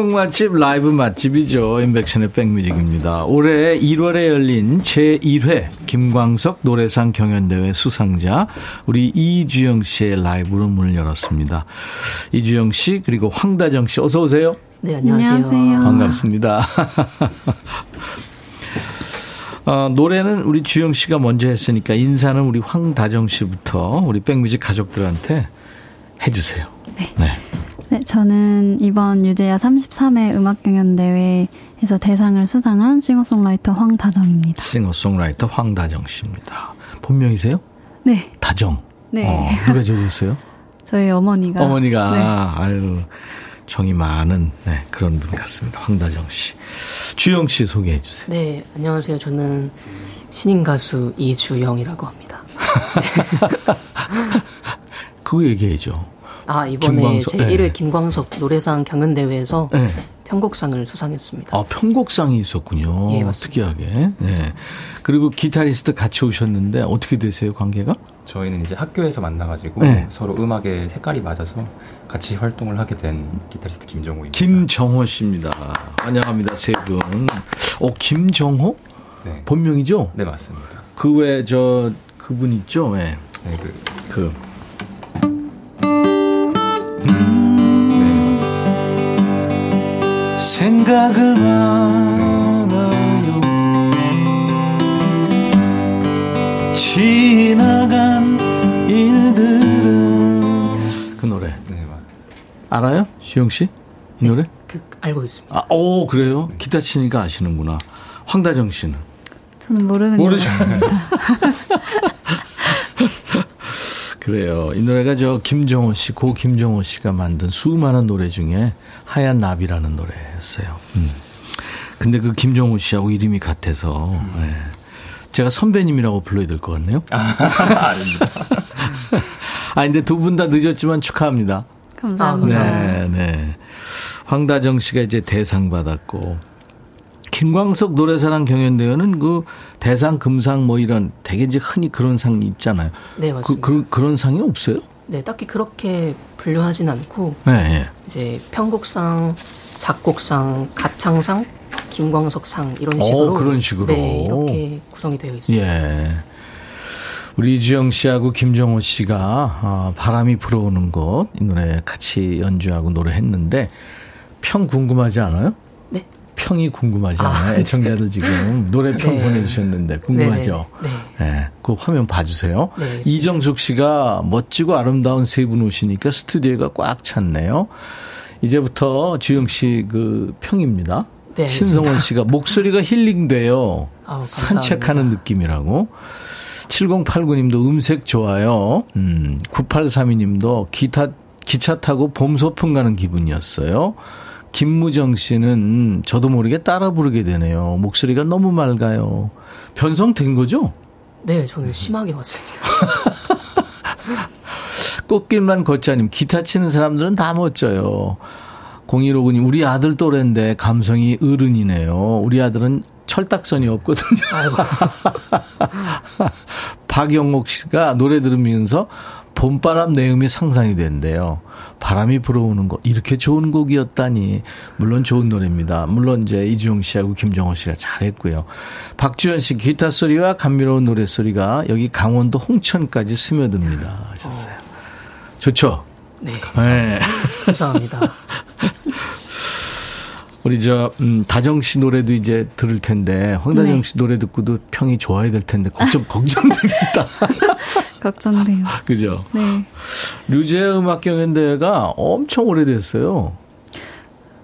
성공 맛집 라이브 맛집이죠. 인백션의 백뮤직입니다. 올해 1월에 열린 제1회 김광석 노래상 경연대회 수상자 우리 이주영 씨의 라이브로 문을 열었습니다. 이주영 씨 그리고 황다정 씨 어서 오세요. 네 안녕하세요. 안녕하세요. 반갑습니다. 어, 노래는 우리 주영 씨가 먼저 했으니까 인사는 우리 황다정 씨부터 우리 백뮤직 가족들한테 해주세요. 네. 네. 네, 저는 이번 유재야 33회 음악 경연 대회에서 대상을 수상한 싱어송라이터 황다정입니다. 싱어송라이터 황다정 씨입니다. 본명이세요? 네. 다정. 네. 어, 누가 지어줬어요? 저희 어머니가. 어머니가. 네. 아유, 정이 많은 네, 그런 분 같습니다. 황다정 씨. 주영 씨 소개해 주세요. 네, 안녕하세요. 저는 신인 가수 이주영이라고 합니다. 그거 얘기해 줘. 아 이번에 김광석, 제 1회 네. 김광석 노래상 경연 대회에서 네. 편곡상을 수상했습니다. 아 편곡상이 있었군요. 예, 특이하게. 네. 그리고 기타리스트 같이 오셨는데 어떻게 되세요 관계가? 저희는 이제 학교에서 만나가지고 네. 서로 음악의 색깔이 맞아서 같이 활동을 하게 된 기타리스트 김정호입니다. 김정호 씨입니다. 환영합니다 세 분. 어 김정호? 네. 본명이죠? 네 맞습니다. 그 외 저 그분 있죠? 네. 네 그. 그. 생각을 말아요 지나간 일들은 그 노래 네, 알아요? 시영 씨? 이 노래? 네, 그, 알고 있습니다. 아, 오, 그래요? 기타 치니까 아시는구나. 황다정 씨는? 저는 모르는 모르죠. 그래요. 이 노래가 저 김정호 씨, 고 김정호 씨가 만든 수많은 노래 중에 하얀 나비라는 노래였어요. 음. 근데 그 김정호 씨하고 이름이 같아서 음. 네. 제가 선배님이라고 불러야 될 것 같네요. 아, 닙니다 아, 근데 두 분 다 늦었지만 축하합니다. 감사합니다. 네, 네. 황다정 씨가 이제 대상 받았고 김광석 노래사랑 경연대회는 그 대상, 금상 뭐 이런 되게 이제 흔히 그런 상이 있잖아요. 네, 그, 맞습니다. 그, 그, 런 상이 없어요? 네, 딱히 그렇게 분류하진 않고 네, 네. 이제 편곡상, 작곡상, 가창상, 김광석상 이런 어, 식으로 오, 그런 식으로 네, 이렇게 구성이 되어 있습니다. 예. 우리 이주영 씨하고 김정호 씨가 어, 바람이 불어오는 곳 이 노래 같이 연주하고 노래했는데 평 궁금하지 않아요? 네. 평이 궁금하지 않아요? 아, 애청자들 지금 노래 평 네. 보내주셨는데 궁금하죠? 네, 네. 네. 그 화면 봐주세요. 네, 이정숙 씨가 멋지고 아름다운 세 분 오시니까 스튜디오가 꽉 찼네요. 이제부터 주영 씨 그 평입니다. 네, 신성원 씨가 목소리가 힐링돼요. 아우, 산책하는 느낌이라고. 7089님도 음색 좋아요. 음, 9832님도 기타, 기차 타고 봄 소풍 가는 기분이었어요. 김무정 씨는 저도 모르게 따라 부르게 되네요. 목소리가 너무 맑아요. 변성된 거죠? 네, 저는 심하게 왔습니다. 꽃길만 걷자님, 기타 치는 사람들은 다 멋져요. 0159님, 우리 아들 또래인데 감성이 어른이네요. 우리 아들은 철딱선이 없거든요. 박영옥 씨가 노래 들으면서 봄바람 내음이 상상이 된대요. 바람이 불어오는 거 이렇게 좋은 곡이었다니 물론 좋은 노래입니다. 물론 이제 이주영 씨하고 김정호 씨가 잘했고요. 박주현 씨 기타 소리와 감미로운 노래 소리가 여기 강원도 홍천까지 스며듭니다. 하셨어요. 좋죠? 네. 감사합니다. 네. 감사합니다. 우리 저 음, 다정 씨 노래도 이제 들을 텐데 황다정 네. 씨 노래 듣고도 평이 좋아야 될 텐데 걱정 걱정되겠다. 걱정돼요. 그죠? 네. 류제 음악 경연대회가 엄청 오래됐어요.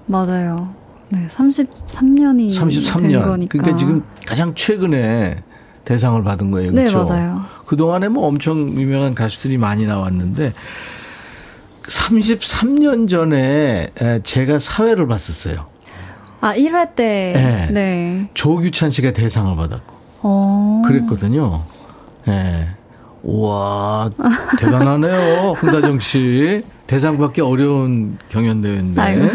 맞아요. 네, 33년이 33년. 된 거니까. 그러니까 지금 가장 최근에 대상을 받은 거예요. 그렇죠? 네, 맞아요. 그동안에 뭐 엄청 유명한 가수들이 많이 나왔는데 33년 전에 제가 사회를 봤었어요. 아, 1회 때. 네. 네. 조규찬 씨가 대상을 받았고. 어. 그랬거든요. 예. 네. 우와, 대단하네요. 홍다정 씨. 대상 받기 어려운 경연대회인데. 아유,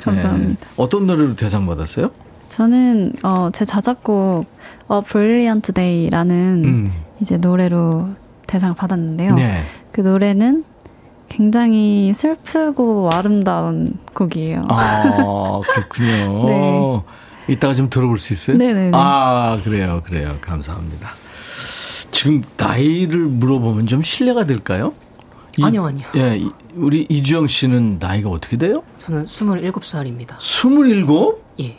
감사합니다. 네. 어떤 노래로 대상 받았어요? 저는, 어, 제 자작곡, 어, Brilliant Day라는 음. 이제 노래로 대상을 받았는데요. 네. 그 노래는 굉장히 슬프고 아름다운 곡이에요. 아, 그렇군요. 네. 이따가 좀 들어볼 수 있어요? 네네. 아, 그래요, 그래요. 감사합니다. 지금 나이를 물어보면 좀 신뢰가 될까요? 이, 아니요, 아니요. 예, 우리 이주영 씨는 나이가 어떻게 돼요? 저는 27살입니다. 27? 예.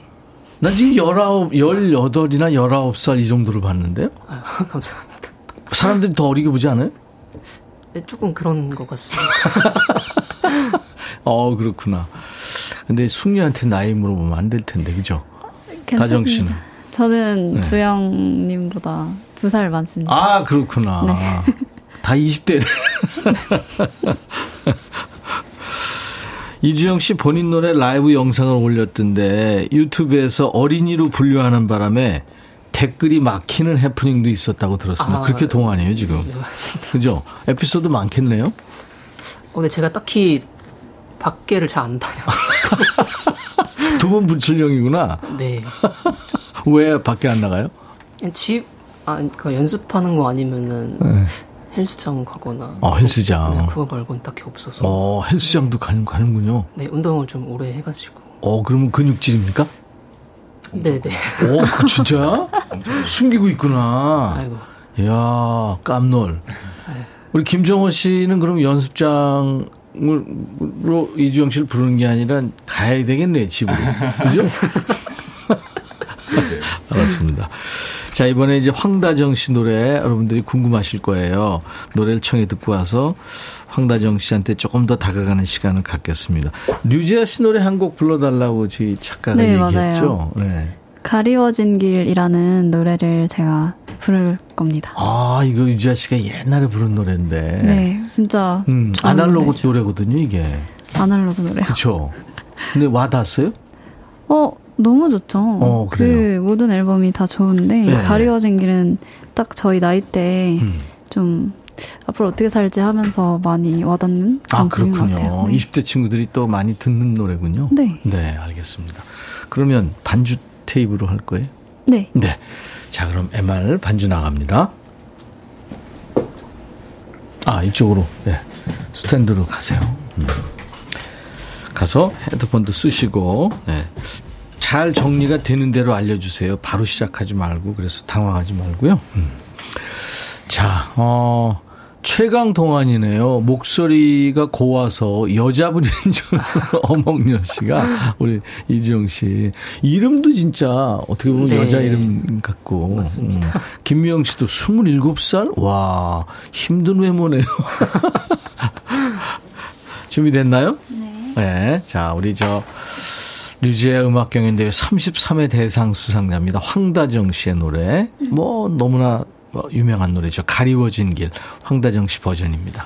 난 지금 19, 18이나 19살 이 정도로 봤는데요? 아, 감사합니다. 사람들이 더 어리게 보지 않아요? 네, 조금 그런 것 같습니다. 어, 그렇구나. 근데 숙녀한테 나이 물어보면 안 될 텐데, 그죠? 다정 씨는? 저는 네. 주영님보다 두 살 많습니다. 아, 그렇구나. 네. 다 20대. 이주영 씨 본인 노래 라이브 영상을 올렸던데 유튜브에서 어린이로 분류하는 바람에 댓글이 막히는 해프닝도 있었다고 들었습니다. 아, 그렇게 동안이에요, 지금. 네, 맞습니다. 그죠? 에피소드 많겠네요? 어, 근데 제가 딱히 밖에를 잘 안 다녀가지고. 두 분 불출령이구나? 네. 왜 밖에 안 나가요? 집, 아, 그 연습하는 거 아니면은. 네. 헬스장 가거나. 아, 헬스장. 네, 그거 말고는 딱히 없어서. 어, 헬스장도 가는, 가는군요. 네, 운동을 좀 오래 해가지고. 어, 그러면 근육질입니까? 네네. 오, 그 진짜? 숨기고 있구나. 아이고. 이야, 깜놀. 우리 김정호 씨는 그럼 연습장 신청으로 이주영 씨를 부르는 게 아니라 가야 되겠네, 집으로. 그죠? 네. 알았습니다. 자, 이번에 이제 황다정 씨 노래 여러분들이 궁금하실 거예요. 노래를 청해 듣고 와서 황다정 씨한테 조금 더 다가가는 시간을 갖겠습니다. 류지아 씨 노래 한 곡 불러달라고 저희 작가가 네, 얘기했죠. 맞아요. 네. 가리워진 길이라는 노래를 제가 부를 겁니다. 아, 이거 유지아 씨가 옛날에 부른 노래인데. 네, 진짜. 음, 아날로그 노래죠. 노래거든요, 이게. 아날로그 노래. 그렇죠. 근데 와 닿았어요? 어, 너무 좋죠. 어, 그 모든 앨범이 다 좋은데 네. 가리워진 길은 딱 저희 나이 때좀 음. 앞으로 어떻게 살지 하면서 많이 와닿는 아 그렇군요. 네. 20대 친구들이 또 많이 듣는 노래군요. 네. 네, 알겠습니다. 그러면 반주 테이프로 할 거예요? 네. 네. 자, 그럼 MR 반주 나갑니다. 아, 이쪽으로. 네. 스탠드로 가세요. 음. 가서 헤드폰도 쓰시고, 네. 잘 정리가 되는 대로 알려주세요. 바로 시작하지 말고, 그래서 당황하지 말고요. 음. 자, 어, 최강 동안이네요. 목소리가 고와서 여자분인 줄 어몽여 씨가 우리 이지영 씨 이름도 진짜 어떻게 보면 네. 여자 이름 같고 맞습니다. 음. 김미영 씨도 27살 와 힘든 외모네요. 준비됐나요? 네. 네. 자, 우리 저 류지의 음악 경연대회 33회 대상 수상자입니다. 황다정 씨의 노래. 뭐 너무나 뭐 유명한 노래죠. 가리워진 길 황다정 씨 버전입니다.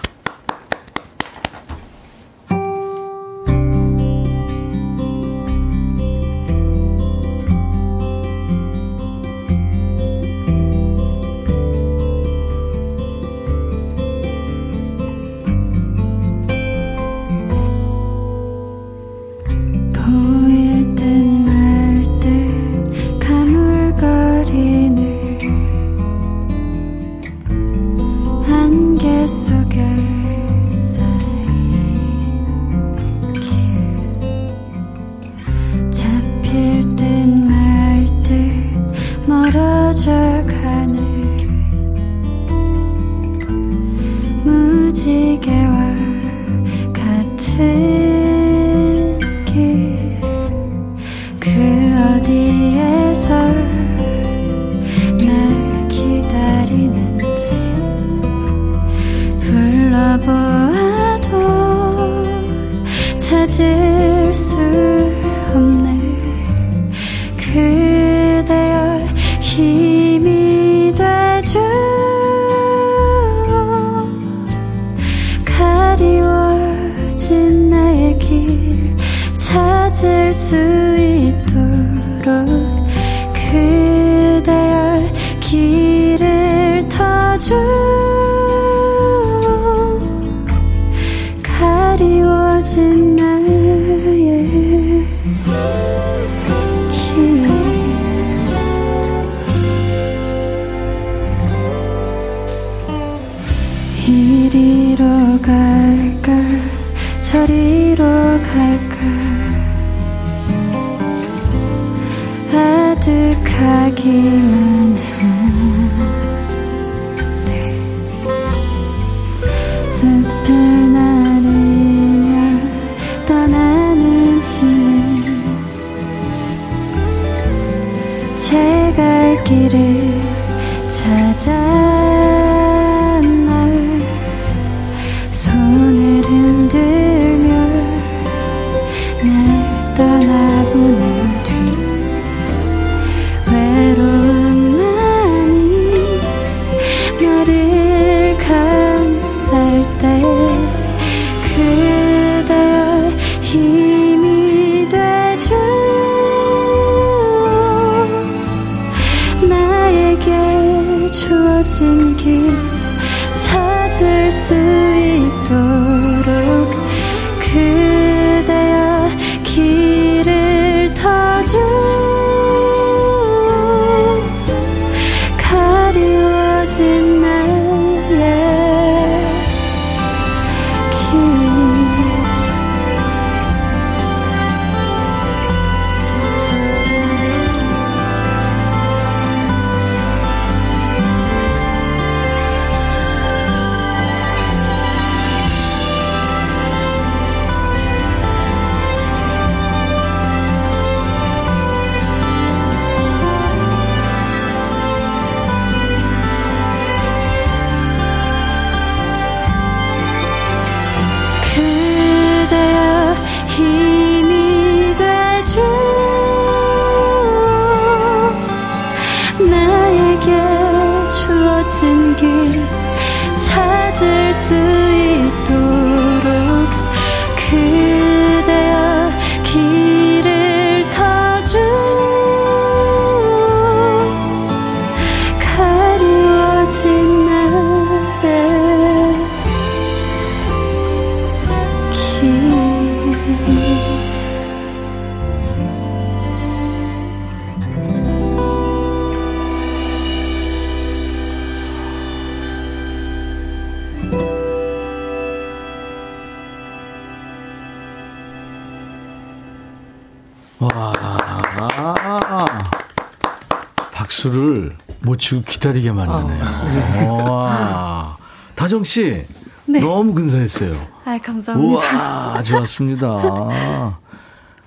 못 치고 기다리게 만드네요. 아. 와. 다정 씨. 네. 너무 근사했어요. 아, 감사합니다. 와, 좋았습니다.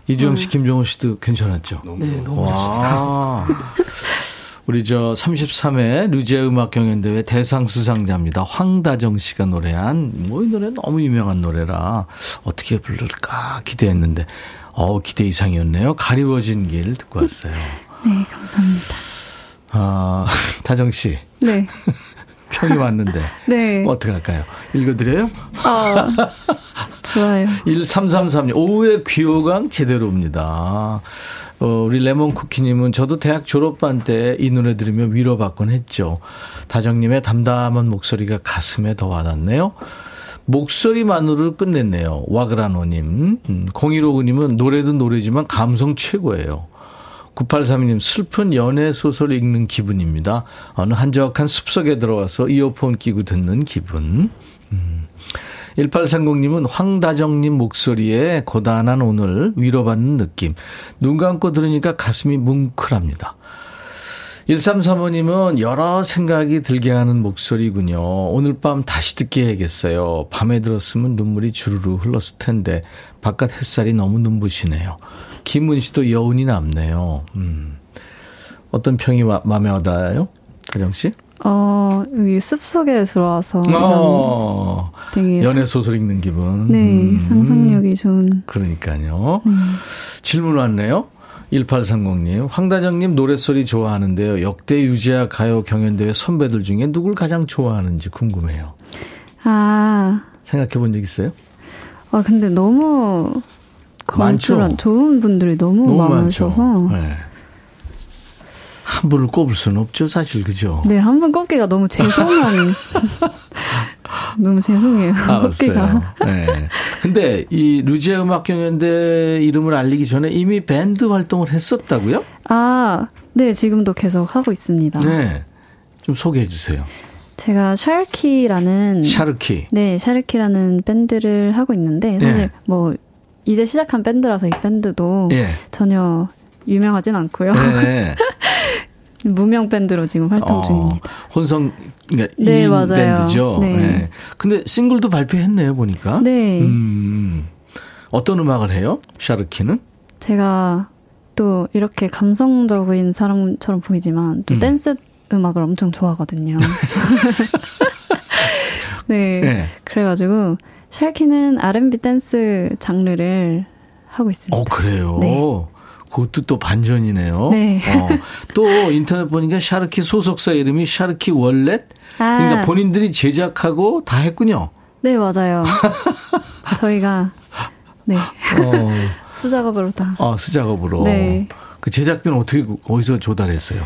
이주영 씨, 음. 김정호 씨도 괜찮았죠? 네, 너무 좋습니다. 우리 저 33회 류제 음악 경연대회 대상 수상자입니다. 황다정 씨가 노래한 뭐 이 노래 너무 유명한 노래라 어떻게 부를까 기대했는데 어 기대 이상이었네요. 가리워진 길 듣고 왔어요. 네, 감사합니다. 아, 다정 씨. 네. 평이 왔는데. 네. 어떻게 할까요? 읽어드려요? 아, 좋아요. 1333님, 오후에 귀호강 제대로입니다. 어, 우리 레몬쿠키님은 저도 대학 졸업반 때 이 노래 들으며 위로받곤 했죠. 다정님의 담담한 목소리가 가슴에 더 와닿네요. 목소리만으로 끝냈네요. 와그라노님. 음, 0159님은 노래도 노래지만 감성 최고예요. 9832님, 슬픈 연애 소설 읽는 기분입니다. 어느 한적한 숲속에 들어와서 이어폰 끼고 듣는 기분. 음. 1830님은 황다정님 목소리에 고단한 오늘 위로받는 느낌. 눈 감고 들으니까 가슴이 뭉클합니다. 1335님은 여러 생각이 들게 하는 목소리군요. 오늘 밤 다시 듣게 해야겠어요. 밤에 들었으면 눈물이 주르르 흘렀을 텐데, 바깥 햇살이 너무 눈부시네요. 김은 씨도 여운이 남네요. 음. 어떤 평이 마, 마음에 와닿아요? 다정 씨? 어, 여기 숲속에 들어와서. 어. 연애 소설 읽는 기분. 네, 음. 상상력이 좋은. 그러니까요. 음. 질문 왔네요. 1830님, 황다정님 노래소리 좋아하는데요. 역대 유재하 가요 경연대회 선배들 중에 누굴 가장 좋아하는지 궁금해요. 아. 생각해 본 적 있어요? 아, 근데 너무 많죠. 좋은 분들이 너무, 너무 많으셔서. 네. 한 분을 꼽을 수는 없죠, 사실, 그죠? 네, 한 분 꼽기가 너무 죄송한. 너무 죄송해요. 알았어요. 네. 근데 이 루지아 음악경연대 이름을 알리기 전에 이미 밴드 활동을 했었다고요? 아, 네, 지금도 계속 하고 있습니다. 네. 좀 소개해 주세요. 제가 샤르키라는 샤르키. 네, 샤르키라는 밴드를 하고 있는데 사실 네. 뭐 이제 시작한 밴드라서 이 밴드도 네. 전혀 유명하진 않고요. 네. 무명 밴드로 지금 활동 어, 중입니다. 혼성 그러니까 네, 맞아요. 밴드죠. 네. 네. 근데 싱글도 발표했네요, 보니까. 네. 음. 어떤 음악을 해요? 샤르키는? 제가 또 이렇게 감성적인 사람처럼 보이지만 또 음. 댄스 음악을 엄청 좋아하거든요. 네. 네. 그래가지고 샤르키는 R&B 댄스 장르를 하고 있습니다. 어, 그래요? 네. 그것도 또 반전이네요. 네. 어. 또 인터넷 보니까 샤르키 소속사 이름이 샤르키 월렛? 아. 그러니까 본인들이 제작하고 다 했군요. 네, 맞아요. 저희가 네. 어. 수작업으로 다. 아, 수작업으로. 네. 그 제작비는 어떻게 어디서 조달했어요?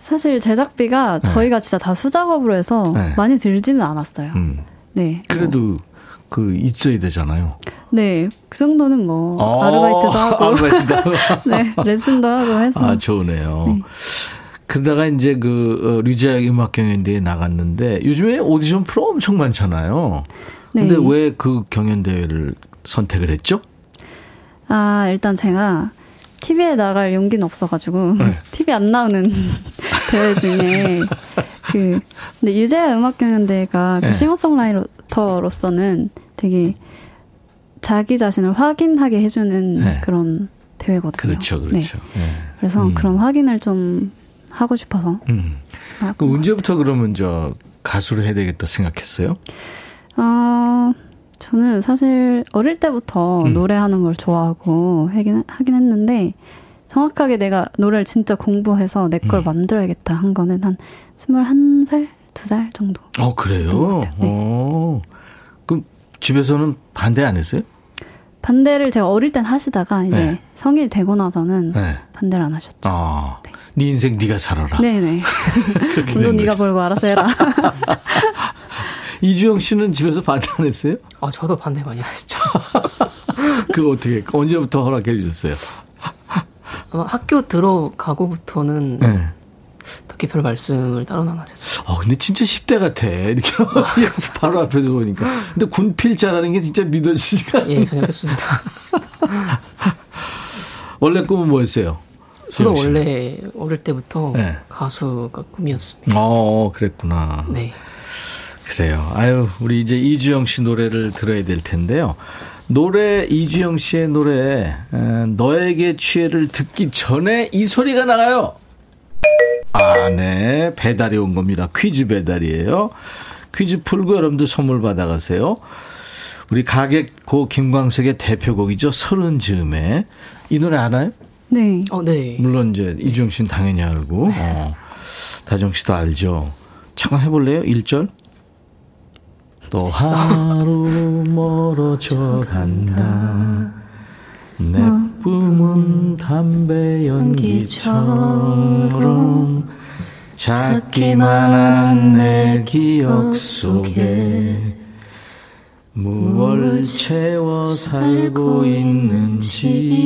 사실 제작비가 네. 저희가 진짜 다 수작업으로 해서 네. 많이 들지는 않았어요. 음. 네. 그래도 그 있어야 되잖아요. 네, 그 정도는 뭐 아, 아르바이트도 하고, 아르바이트도 하고, 네, 레슨도 하고 해서. 아 좋네요. 네. 그러다가 이제 그 어, 류지아 음악 경연대회 나갔는데 요즘에 오디션 프로 엄청 많잖아요. 네. 근데 왜 그 경연대회를 선택을 했죠? 아 일단 제가 TV에 나갈 용기는 없어가지고 네. TV 안 나오는 대회 중에 그 근데 유재하 음악 경연대회가 그 네. 싱어송라이터로서는 되게 자기 자신을 확인하게 해주는 네. 그런 대회거든요. 그렇죠, 그렇죠. 네. 네. 그래서 음. 그런 확인을 좀 하고 싶어서. 음. 그 언제부터 그러면 저 가수를 해야 되겠다 생각했어요? 어, 저는 사실 어릴 때부터 음. 노래하는 걸 좋아하고 하긴, 하긴 했는데 정확하게 내가 노래를 진짜 공부해서 내걸 음. 만들어야겠다 한 거는 한 21살 두살 정도. 어, 그래요? 네. 어. 집에서는 반대 안 했어요? 반대를 제가 어릴 땐 하시다가 이제 네. 성인이 되고 나서는 네. 반대를 안 하셨죠. 아, 네. 네 인생 네가 살아라. 네네. 돈 네가 벌고 알아서 해라. 이주영 씨는 집에서 반대 안 했어요? 아, 저도 반대 많이 하시죠. 그거 어떻게, 언제부터 허락해 주셨어요? 아마 학교 들어가고부터는 네. 딱히 별 말씀을 따로 안 하셨어요. 아, 근데 진짜 10대 같아. 이렇게 바로 앞에서 보니까. 근데 군필자라는 게 진짜 믿어지지가 예, 전혀 그렇습니다. 원래 꿈은 뭐였어요? 저도 원래 어릴 때부터 네. 가수가 꿈이었습니다. 어, 그랬구나. 네. 그래요. 아유, 우리 이제 이주영 씨 노래를 들어야 될 텐데요. 노래, 이주영 씨의 노래, 너에게 취해를 듣기 전에 이 소리가 나가요. 아, 네. 배달이 온 겁니다. 퀴즈 배달이에요. 퀴즈 풀고 여러분들 선물 받아가세요. 우리 가객 고 김광석의 대표곡이죠. 서른 즈음에. 이 노래 알아요? 네. 어, 네. 물론 이제 이주영 씨는 당연히 알고, 어, 다정 씨도 알죠. 잠깐 해볼래요? 1절? 또 하루 멀어져 간다. 내 꿈은 담배 연기처럼 작기만 한 내 기억 속에 무얼 채워 살고 있는지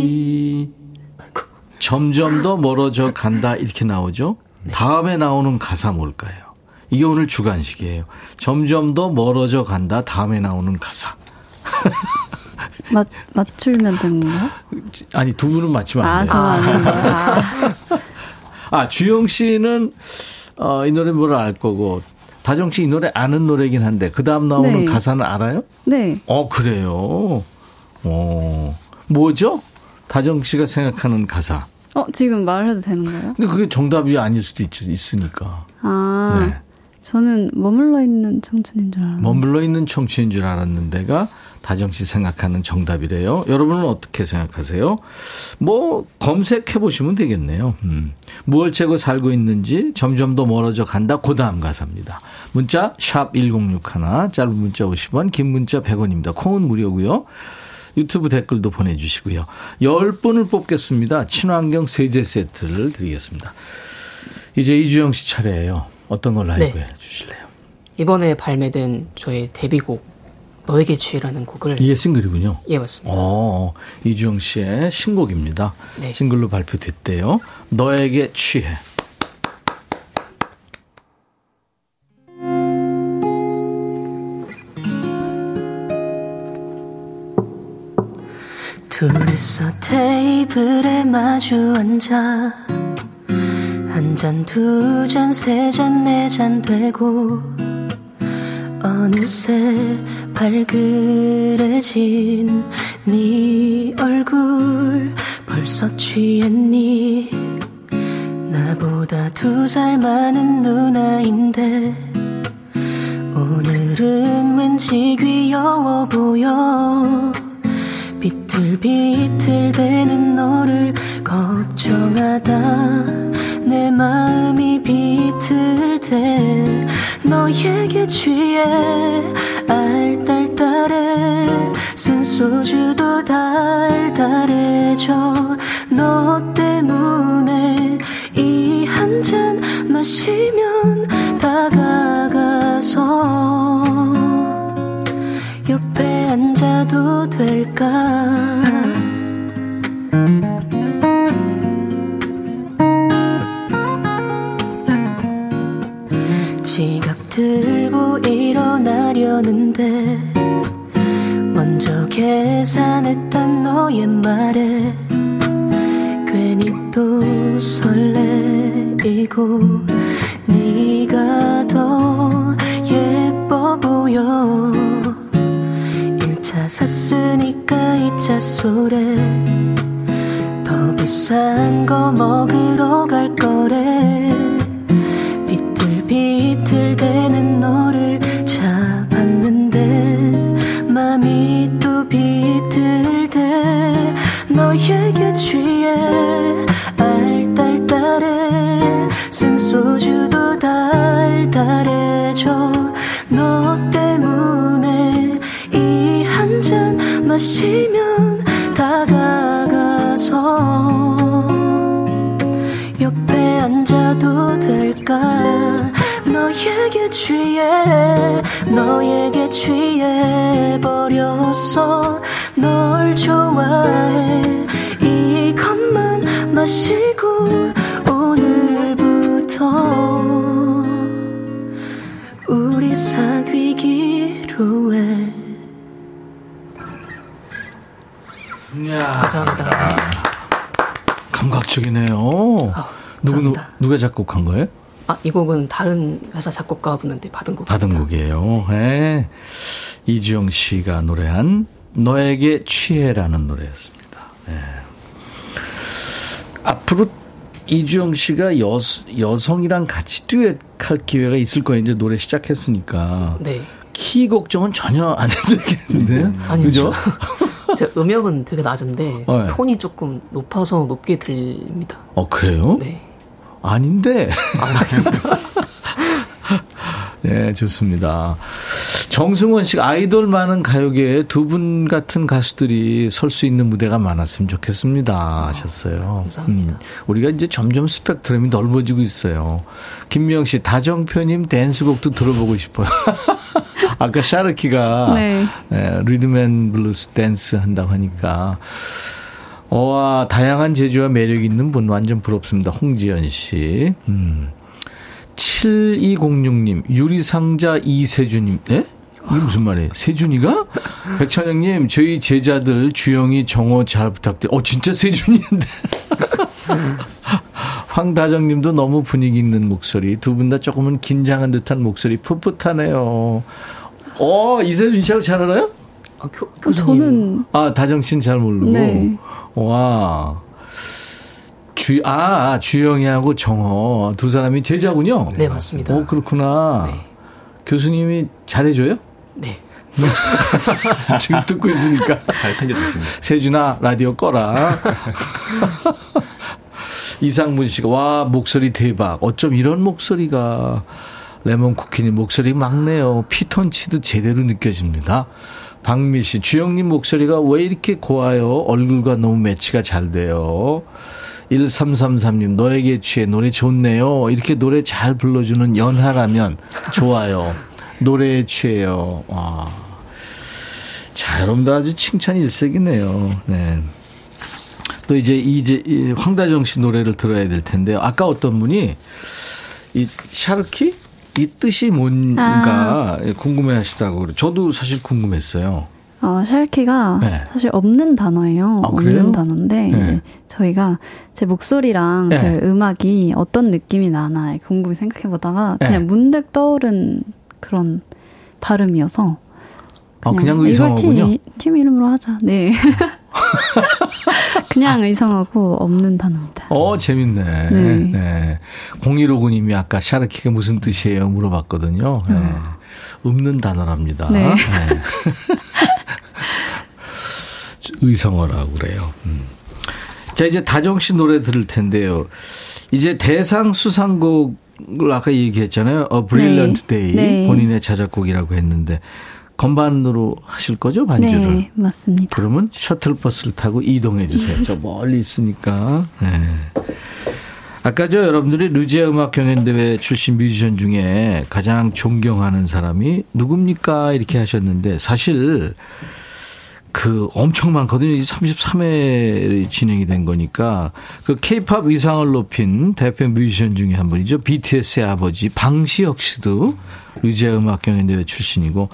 점점 더 멀어져 간다 이렇게 나오죠. 다음에 나오는 가사 뭘까요? 이게 오늘 주간식이에요. 점점 더 멀어져 간다. 다음에 나오는 가사. 맞, 맞추면 되는 거요 아니, 두 분은 맞추면 안 돼요. 아, 저는 아. 아, 주영 씨는, 어, 이 노래 뭐를 알 거고, 다정 씨 이 노래 아는 노래긴 한데, 그 다음 나오는 네. 가사는 알아요? 네. 어, 그래요? 어, 뭐죠? 다정 씨가 생각하는 가사. 어, 지금 말해도 되는 거예요? 근데 그게 정답이 아닐 수도 있, 있으니까. 아. 네. 저는 머물러 있는 청춘인 줄 알았는데. 머물러 있는 청춘인 줄 알았는데가 다정 씨 생각하는 정답이래요. 여러분은 어떻게 생각하세요? 뭐 검색해 보시면 되겠네요. 음. 무얼 채고 살고 있는지 점점 더 멀어져 간다. 고다음 가사입니다. 문자 샵 1061, 짧은 문자 50원, 긴 문자 100원입니다. 콩은 무료고요. 유튜브 댓글도 보내주시고요. 10분을 뽑겠습니다. 친환경 세제 세트를 드리겠습니다. 이제 이주영 씨 차례예요. 어떤 걸 라이브 네. 해주실래요? 이번에 발매된 저의 데뷔곡 너에게 취해라는 곡을 이게 싱글이군요. 예 맞습니다. 어, 이주영 씨의 신곡입니다. 네. 싱글로 발표됐대요. 너에게 취해. 둘이서 테이블에 마주 앉아 한 잔, 두 잔, 세 잔, 네 잔 되고 어느새 발그레진 네 얼굴 벌써 취했니? 나보다 두 살 많은 누나인데 오늘은 왠지 귀여워 보여. 비틀비틀 대는 너를 걱정하다. 내 마음이 비틀대 너에게 취해 알딸딸해. 쓴 소주도 달달해져. 너 때문에 이 한 잔 마시면 다가가서 옆에 앉아도 될까 일어나려는데 먼저 계산했단 너의 말에 괜히 또 설레이고 네가 더 예뻐 보여. 1차 샀으니까 2차 소래 더 비싼 거 먹으러 갈 거래. 비틀대는 너 너에게 취해 알딸딸해 쓴 소주도 달달해 마셔 너 때문에 이 한 잔 마시면 다가가서 옆에 앉아도 될까? 너에게 취해 너에게 취해 버렸어 널 좋아해 마시고 오늘부터 우리 사귀기로 해 감사합니다. 감각적이네요. 어, 누구 누가 작곡한 거예요? 아, 이 곡은 다른 회사 작곡가분한테 받은 곡. 받은 곡이에요. 네. 이주영 씨가 노래한 너에게 취해라는 노래였습니다. 네. 앞으로 이주영 씨가 여, 여성이랑 같이 듀엣할 기회가 있을 거예요. 이제 노래 시작했으니까. 네. 키 걱정은 전혀 안 해도 되겠는데요? 음. 아니죠. 제 음역은 되게 낮은데 네. 톤이 조금 높아서 높게 들립니다. 어 그래요? 네. 아닌데. 네, 좋습니다. 정승원 씨 아이돌 많은 가요계에 두 분 같은 가수들이 설 수 있는 무대가 많았으면 좋겠습니다. 하셨어요. 감사합니다. 음, 우리가 이제 점점 스펙트럼이 넓어지고 있어요. 김미영 씨 다정표님 댄스곡도 들어보고 싶어요. 아까 샤르키가 네. 네, 리듬 앤 블루스 댄스 한다고 하니까 와, 다양한 재주와 매력 있는 분 완전 부럽습니다. 홍지연 씨. 음. 7206님, 유리상자 이세준님, 예? 이게 무슨 말이에요? 세준이가? 백천영님, 저희 제자들 주영이 정호 잘 부탁드려요. 어, 진짜 세준이인데. 황다정님도 너무 분위기 있는 목소리. 두 분 다 조금은 긴장한 듯한 목소리. 풋풋하네요. 어, 이세준 씨하고 잘 알아요? 아, 교, 교 저는. 아, 다정 씨는 잘 모르고. 네. 와. 주, 아, 아, 주영이하고 정호 두 사람이 제자군요. 네, 맞습니다. 오, 그렇구나. 네. 교수님이 잘해줘요? 네. 지금 듣고 있으니까. 잘 챙겨주십니다. 세준아, 라디오 꺼라. 이상문 씨가, 와, 목소리 대박. 어쩜 이런 목소리가. 레몬쿠키님 목소리 막네요. 피톤치드 제대로 느껴집니다. 박미 씨, 주영님 목소리가 왜 이렇게 고와요? 얼굴과 너무 매치가 잘 돼요. 1333님, 너에게 취해 노래 좋네요. 이렇게 노래 잘 불러주는 연하라면 좋아요. 노래에 취해요. 와. 자, 여러분들 아주 칭찬 일색이네요. 네. 또 이제 이제 황다정 씨 노래를 들어야 될 텐데요. 아까 어떤 분이 이 샤르키 이 뜻이 뭔가 아. 궁금해 하시다고. 저도 사실 궁금했어요. 어, 샤르키가 네. 사실 없는 단어예요. 아, 없는 단어인데 네. 저희가 제 목소리랑 네. 제 음악이 어떤 느낌이 나나 궁금히 생각해 보다가 네. 그냥 문득 떠오른 그런 발음이어서 그냥, 아, 그냥 의성어군요. 이걸 팀, 팀 이름으로 하자. 네. 그냥 의성하고 없는 단어입니다. 어, 재밌네. 네. 네. 0159님이 아까 샤르키가 무슨 뜻이에요? 물어봤거든요. 네. 어. 없는 단어랍니다. 네. 네. 의성어라고 그래요. 음. 자, 이제 다정 씨 노래 들을 텐데요. 이제 대상 수상곡을 아까 얘기했잖아요. A Brilliant 네. Day. 네. 본인의 자작곡이라고 했는데. 건반으로 하실 거죠, 반주를? 네, 맞습니다. 그러면 셔틀버스를 타고 이동해 주세요. 저 멀리 있으니까. 네. 아까 저 여러분들이 르지아 음악 경연 대회 출신 뮤지션 중에 가장 존경하는 사람이 누굽니까? 이렇게 하셨는데 사실 그 엄청 많거든요. 33회 진행이 된 거니까 그 케이팝 위상을 높인 대표 뮤지션 중에 한 분이죠. BTS의 아버지 방시혁 씨도 르지아 음악 경연대회 출신이고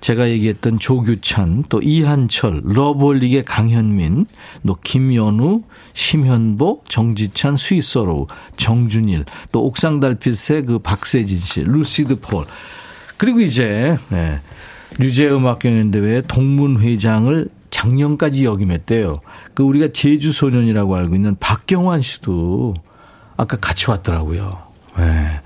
제가 얘기했던 조규찬, 또 이한철, 러브홀릭의 강현민, 또 김연우, 심현보, 정지찬, 스윗소로우, 정준일, 또 옥상달빛의 그 박세진 씨, 루시드 폴. 그리고 이제, 네, 유재하음악경연대회 동문회장을 작년까지 역임했대요. 그 우리가 재주소년이라고 알고 있는 박경환 씨도 아까 같이 왔더라고요. 네.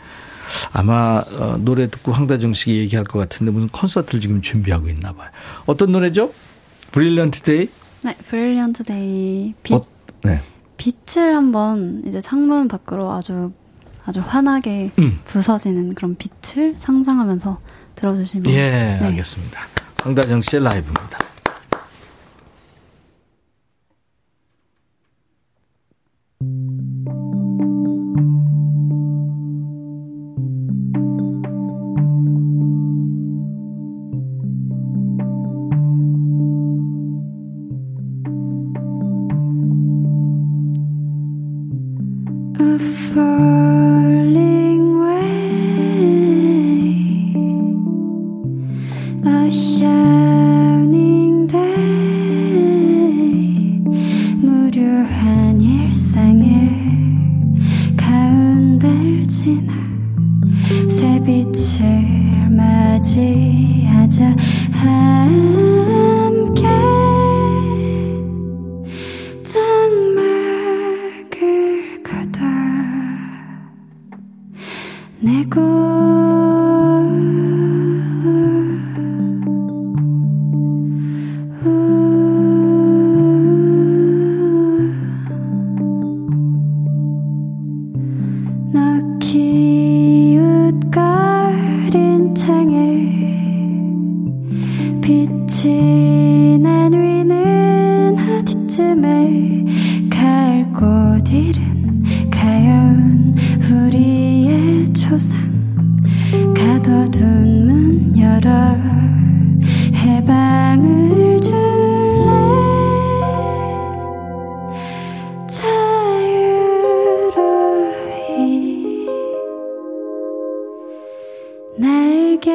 아마 어, 노래 듣고 황다정 씨가 얘기할 것 같은데 무슨 콘서트를 지금 준비하고 있나 봐요. 어떤 노래죠? Brilliant Day? 네, Brilliant Day. 빛, 어, 네. 빛을 한번 이제 창문 밖으로 아주 아주 환하게 음. 부서지는 그런 빛을 상상하면서 들어주시면 예, 네. 알겠습니다. 황다정 씨의 라이브입니다. 날개.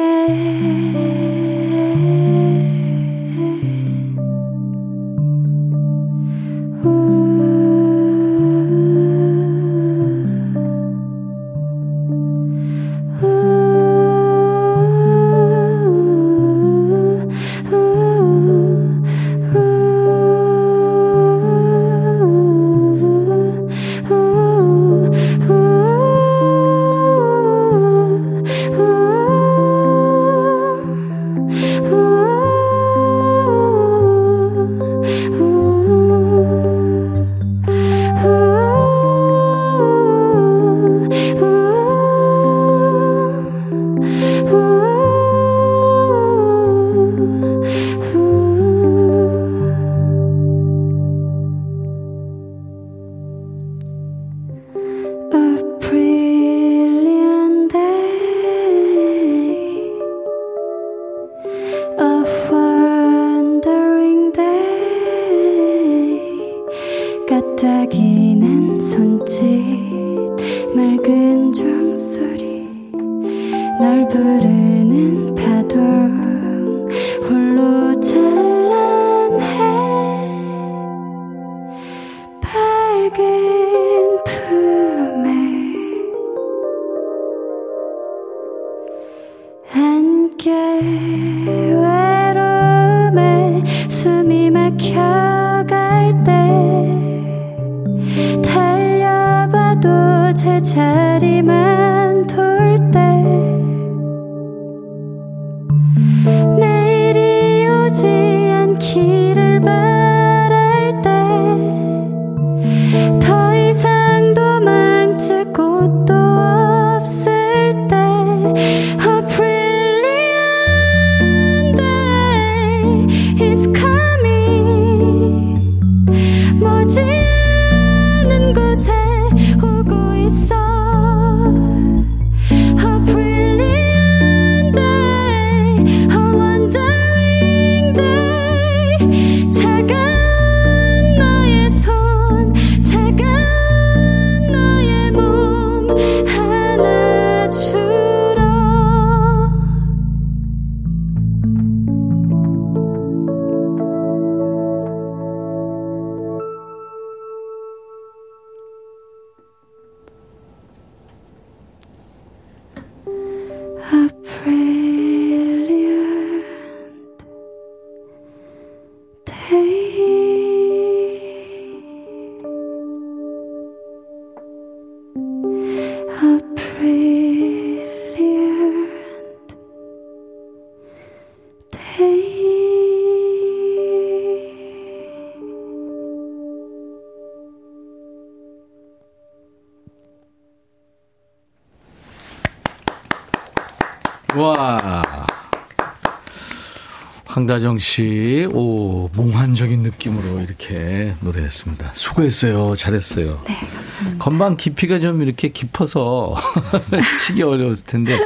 황다정 씨, 오, 몽환적인 느낌으로 이렇게 노래했습니다. 수고했어요. 잘했어요. 네, 감사합니다. 건반 깊이가 좀 이렇게 깊어서 치기 어려웠을 텐데,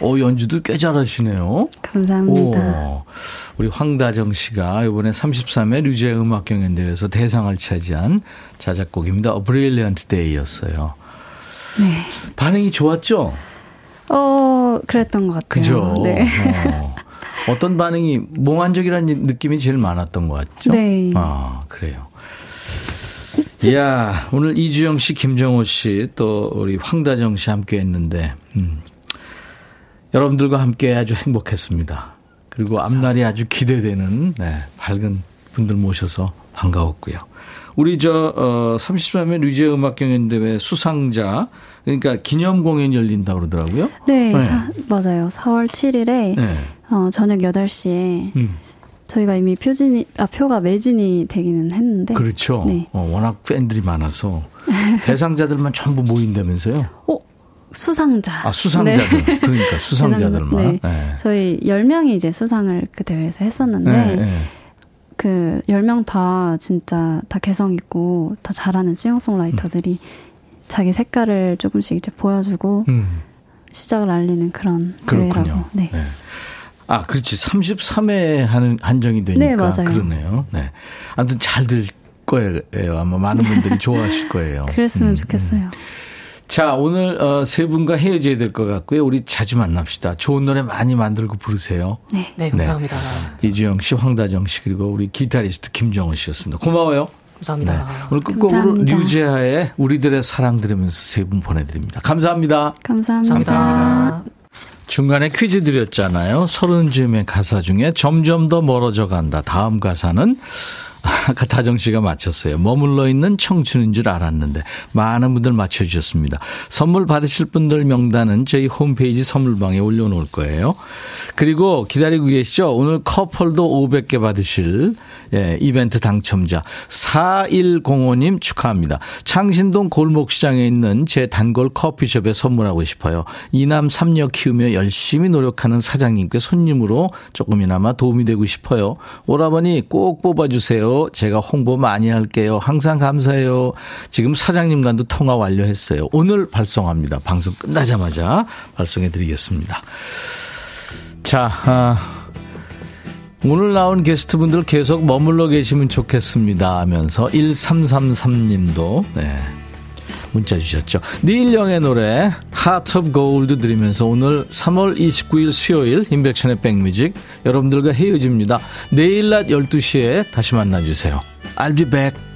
오, 연주도 꽤 잘하시네요. 감사합니다. 오, 우리 황다정 씨가 이번에 33회 류제 음악 경연대회에서 대상을 차지한 자작곡입니다. A Brilliant Day였어요. 네. 반응이 좋았죠? 어, 그랬던 것 같아요. 그죠? 네. 어. 어떤 반응이 몽환적이라는 느낌이 제일 많았던 것 같죠? 네. 아, 그래요. 이야, 오늘 이주영 씨, 김정호 씨, 또 우리 황다정 씨 함께 했는데, 음. 여러분들과 함께 아주 행복했습니다. 그리고 앞날이 아주 기대되는, 네, 밝은 분들 모셔서 반가웠고요. 우리 저, 어, 33회 류제 음악 경연대회 수상자, 그러니까 기념 공연이 열린다 그러더라고요. 네, 네. 사, 맞아요. 4월 7일에 네. 어, 저녁 8시에 음. 저희가 이미 표진이 아 표가 매진이 되기는 했는데 그렇죠. 네. 어, 워낙 팬들이 많아서 대상자들만 전부 모인다면서요? 어, 수상자. 아, 수상자들. 네. 그러니까 수상자들만. 네. 네. 저희 10명이 이제 수상을 그 대회에서 했었는데 네, 네. 그 10명 다 진짜 다 개성 있고 다 잘하는 싱어송라이터들이 음. 자기 색깔을 조금씩 이제 보여주고 음. 시작을 알리는 그런 그렇군요. 대회라고. 네. 네. 아, 그렇지. 33회 하는 한정이 되니까 네, 맞아요. 그러네요. 네. 아무튼 잘될 거예요. 아마 많은 분들이 좋아하실 거예요. 그랬으면 음, 좋겠어요. 음. 자, 오늘 어, 세 분과 헤어져야 될 것 같고요. 우리 자주 만납시다. 좋은 노래 많이 만들고 부르세요. 네, 네 감사합니다. 네. 이주영 씨, 황다정 씨 그리고 우리 기타리스트 김정은 씨였습니다. 고마워요. 감사합니다. 네. 오늘 끝곡으로 류재하의 우리들의 사랑 들으면서 세 분 보내드립니다. 감사합니다. 감사합니다. 감사합니다. 중간에 퀴즈 드렸잖아요. 서른 즈음의 가사 중에 점점 더 멀어져 간다. 다음 가사는 아까 다정 씨가 맞췄어요. 머물러 있는 청춘인 줄 알았는데 많은 분들 맞춰주셨습니다. 선물 받으실 분들 명단은 저희 홈페이지 선물방에 올려놓을 거예요. 그리고 기다리고 계시죠? 오늘 컵홀더 500개 받으실 예, 이벤트 당첨자 4105님 축하합니다. 창신동 골목시장에 있는 제 단골 커피숍에 선물하고 싶어요. 이남 삼녀 키우며 열심히 노력하는 사장님께 손님으로 조금이나마 도움이 되고 싶어요. 오라버니 꼭 뽑아주세요. 제가 홍보 많이 할게요. 항상 감사해요. 지금 사장님과도 통화 완료했어요. 오늘 발송합니다. 방송 끝나자마자 발송해 드리겠습니다. 자, 아. 오늘 나온 게스트분들 계속 머물러 계시면 좋겠습니다 하면서 1333님도 네, 문자 주셨죠. 닐 영의 노래 Heart of Gold 들으면서 오늘 3월 29일 수요일 인백션의 백뮤직 여러분들과 헤어집니다. 내일 낮 12시에 다시 만나주세요. I'll be back.